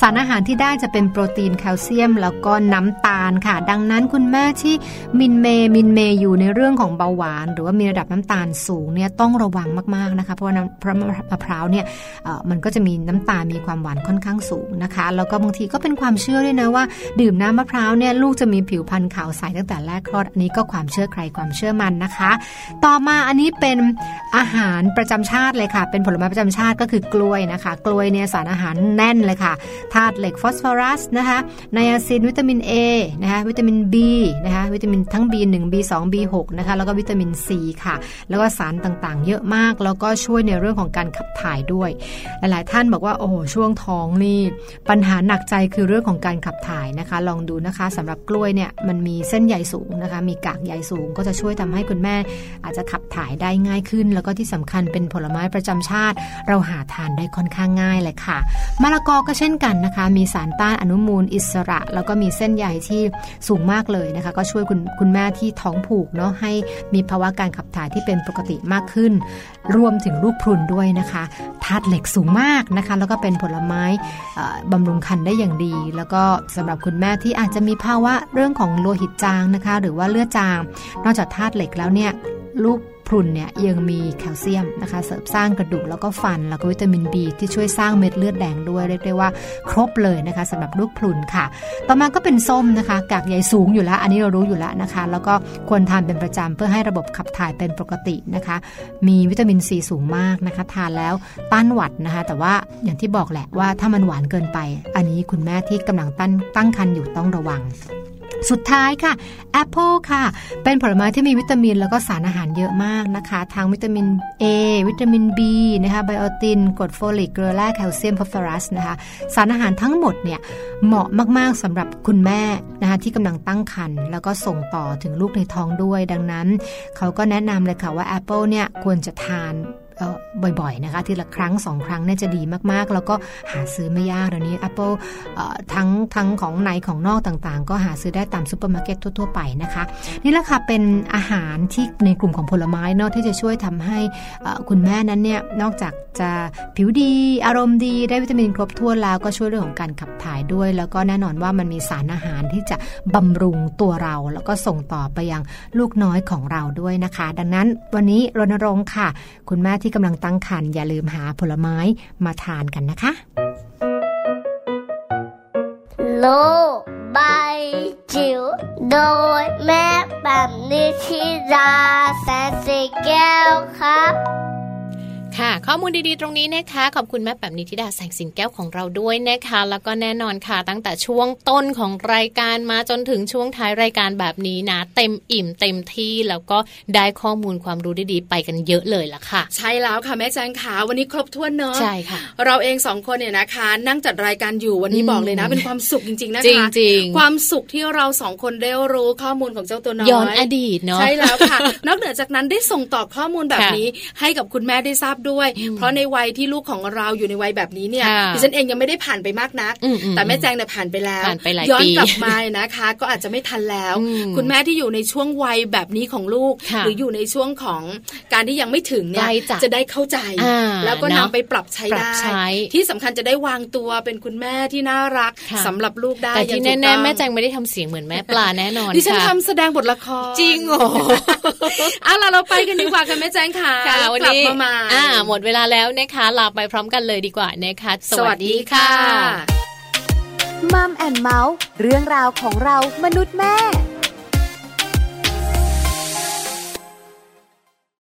สารอาหารที่ได้จะเป็นโปรตีนแคลเซียม แล้วก็น้ำตาลค่ะ ดังนั้นคุณแม่ที่มินเมมินเมอยู่ในเรื่องของเบาหวาน หรือว่ามีระดับน้ำตาลสูงเนี่ยต้องระวังมากๆนะคะ เพราะว่าพระมะพร้าวเนี่ยมันก็จะมีน้ำตาลมีความหวานค่อนข้างสูงนะคะ แล้วก็บางทีก็เป็นความเชื่อด้วยนะว่า ดื่มน้ำมะพร้าวเนี่ยลูกจะมีผิวพรรณขาวใสตั้งแต่แรกคลอดอันนี้ก็ความเชื่อใครความเชื่อมันนะคะ ต่อมาอันนี้เป็นอาหารประจำชาติเลยค่ะ เป็นผลไม้ประจำชาติก็คือกล้วยนะคะ กล้วยเนี่ยสารอาหารแน่นเลยค่ะธาตุเหล็กฟอสฟอรัสนะคะไนอาซินวิตามิน A นะคะวิตามิน B นะคะ วิตามินทั้ง B1 B2 B6 นะคะแล้วก็วิตามิน C ค่ะ แล้วก็สารต่างๆ เยอะมาก แล้วก็ช่วยในเรื่องของการขับถ่ายด้วย หลายๆท่านบอกว่าโอ้โหช่วงท้องนี่ปัญหาหนักใจคือเรื่องของการขับถ่ายนะคะ ลองดูนะคะสำหรับกล้วยเนี่ยมันมีเส้นใยสูงนะคะ มีกากใยสูงก็จะช่วยทำให้คุณแม่ อาจจะขับถ่ายได้ง่ายขึ้น แล้วก็ที่สำคัญเป็นผลไม้ประจำชาติ เราหาทานได้ค่อนข้างง่ายเลยค่ะมะละกอก็เช่นกันนะคะ มีสารต้านอนุมูลอิสระ แล้วก็มีเส้นใยที่สูงมากเลยนะคะ ก็ช่วยคุณคุณแม่ที่ท้องผูกเนาะให้มีภาวะการขับถ่ายที่เป็นปกติมากขึ้น รวมถึงลูกพรุนด้วยนะคะธาตุเหล็กสูงมากนะคะ แล้วก็เป็นผลไม้บำรุงคันได้อย่างดี แล้วก็สำหรับคุณแม่ที่อาจจะมีภาวะเรื่องของโลหิตจางนะคะ หรือว่าเลือดจาง นอกจากธาตุเหล็กแล้วเนี่ยลูก พรุนเนี่ยยังมีแคลเซียมนะคะ เสริมสร้างกระดูกแล้วก็ฟันแล้วก็วิตามิน B ที่ช่วยสร้างเม็ดเลือดแดงด้วยเรียกได้ว่าครบเลยนะคะสำหรับลูกพรุนค่ะ ต่อมาก็เป็นส้มนะคะ กากใยสูงอยู่แล้ว อันนี้เรารู้อยู่แล้วนะคะ แล้วก็ควรทานเป็นประจำเพื่อให้ระบบขับถ่ายเป็นปกตินะคะ มีวิตามินซีสูงมากนะคะ ทานแล้วต้านหวัดนะคะ แต่ว่าอย่างที่บอกแหละว่าถ้ามันหวานเกินไป อันนี้คุณแม่ที่กำลังตั้งตั้งครรภ์อยู่ต้องระวัง สุดท้ายค่ะแอปเปิลค่ะ เป็นผลไม้ที่มีวิตามินแล้วก็สารอาหารเยอะมากนะคะ ทั้งวิตามิน A วิตามิน B นะคะไบโอตินกรดโฟลิกเกลือแร่แคลเซียมฟอสฟอรัสนะคะ สารอาหารทั้งหมดเนี่ยเหมาะมากๆสำหรับคุณแม่นะคะที่กำลังตั้งครรภ์แล้วก็ส่งต่อถึงลูกในท้องด้วย ดังนั้น เขาก็แนะนำเลยค่ะว่าแอปเปิลเนี่ยควรจะทาน บ่อยๆนะคะทีละครั้งสองครั้งเนี่ยจะดีมากๆ แล้วก็หาซื้อไม่ยากเดี๋ยวนี้ Apple ทั้งทั้งของในของนอกต่างๆ ก็หาซื้อได้ตามซูเปอร์มาร์เก็ตทั่วๆไปนะคะ นี่แหละค่ะเป็นอาหารที่ในกลุ่มของผลไม้เนาะที่จะช่วยทำให้คุณแม่นั้นเนี่ยนอกจากจะผิวดีอารมณ์ดีได้วิตามินครบถ้วนแล้วก็ช่วยเรื่องของการขับถ่ายด้วย แล้วก็แน่นอนว่ามันมีสารอาหารที่จะบำรุงตัวเรา แล้วก็ส่งต่อไปยังลูกน้อยของเราด้วยนะคะ ดังนั้นวันนี้รณรงค์ค่ะ คุณแม่ที่กำลังตั้งครรภ์อย่าลืมหาผลไม้มาทานกันนะคะ โลบายจิ๋วโดยแม่แบบนิชิราแสนสีแก้วครับ ค่ะ ข้อมูลดีๆ ตรงนี้นะคะ ขอบคุณแม่แบบนิติดาแสงสินแก้วของเราด้วยนะคะ แล้วก็แน่นอนค่ะ ตั้งแต่ช่วงต้นของรายการมาจนถึงช่วงท้ายรายการแบบนี้นะ เต็มอิ่มเต็มที่แล้วก็ได้ข้อมูลความรู้ดีๆ ไปกันเยอะเลยล่ะค่ะ ใช่แล้วค่ะแม่แจงขาวันนี้ครบถ้วนเนอะใช่ค่ะ เราเองสองคนเนี่ยนะคะ นั่งจัดรายการอยู่วันนี้บอกเลยนะ เป็นความสุขจริงๆนะคะจริงๆความสุขที่เราสองคนได้รู้ข้อมูลของเจ้าตัวน้อยย้อนอดีตเนาะใช่แล้วค่ะ นอกเหนือจากนั้นได้ส่งต่อข้อมูลแบบนี้ให้กับคุณแม่ได้ทราบด้วย เพราะในวัยที่ลูกของเราอยู่ในวัยแบบนี้เนี่ยดิฉันเองยังไม่ได้ผ่านไปมากนัก แต่แม่แจงเนี่ยผ่านไปแล้ว ย้อนกลับมานะคะ ก็อาจจะไม่ทันแล้ว คุณแม่ที่อยู่ในช่วงวัยแบบนี้ของลูก หรืออยู่ในช่วงของการที่ยังไม่ถึงเนี่ยจะได้เข้าใจ แล้วก็นำไปปรับใช้ได้ ที่สำคัญจะได้วางตัวเป็นคุณแม่ที่น่ารักสำหรับลูกได้แต่ที่แน่ๆแม่แจงไม่ได้ทำเสียงเหมือนแม่ปลาแน่นอนดิฉันทำแสดงบทละครจริงโอ้เอาล่ะเราไปกันดีกว่าค่ะแม่แจงค่ะวันนี้อ่าหมดเวลาแล้วนะคะลาไปพร้อมกันเลยดีกว่านะคะสวัสดีค่ะมัมแอนเมาส์เรื่องราวของเรามนุษย์แม่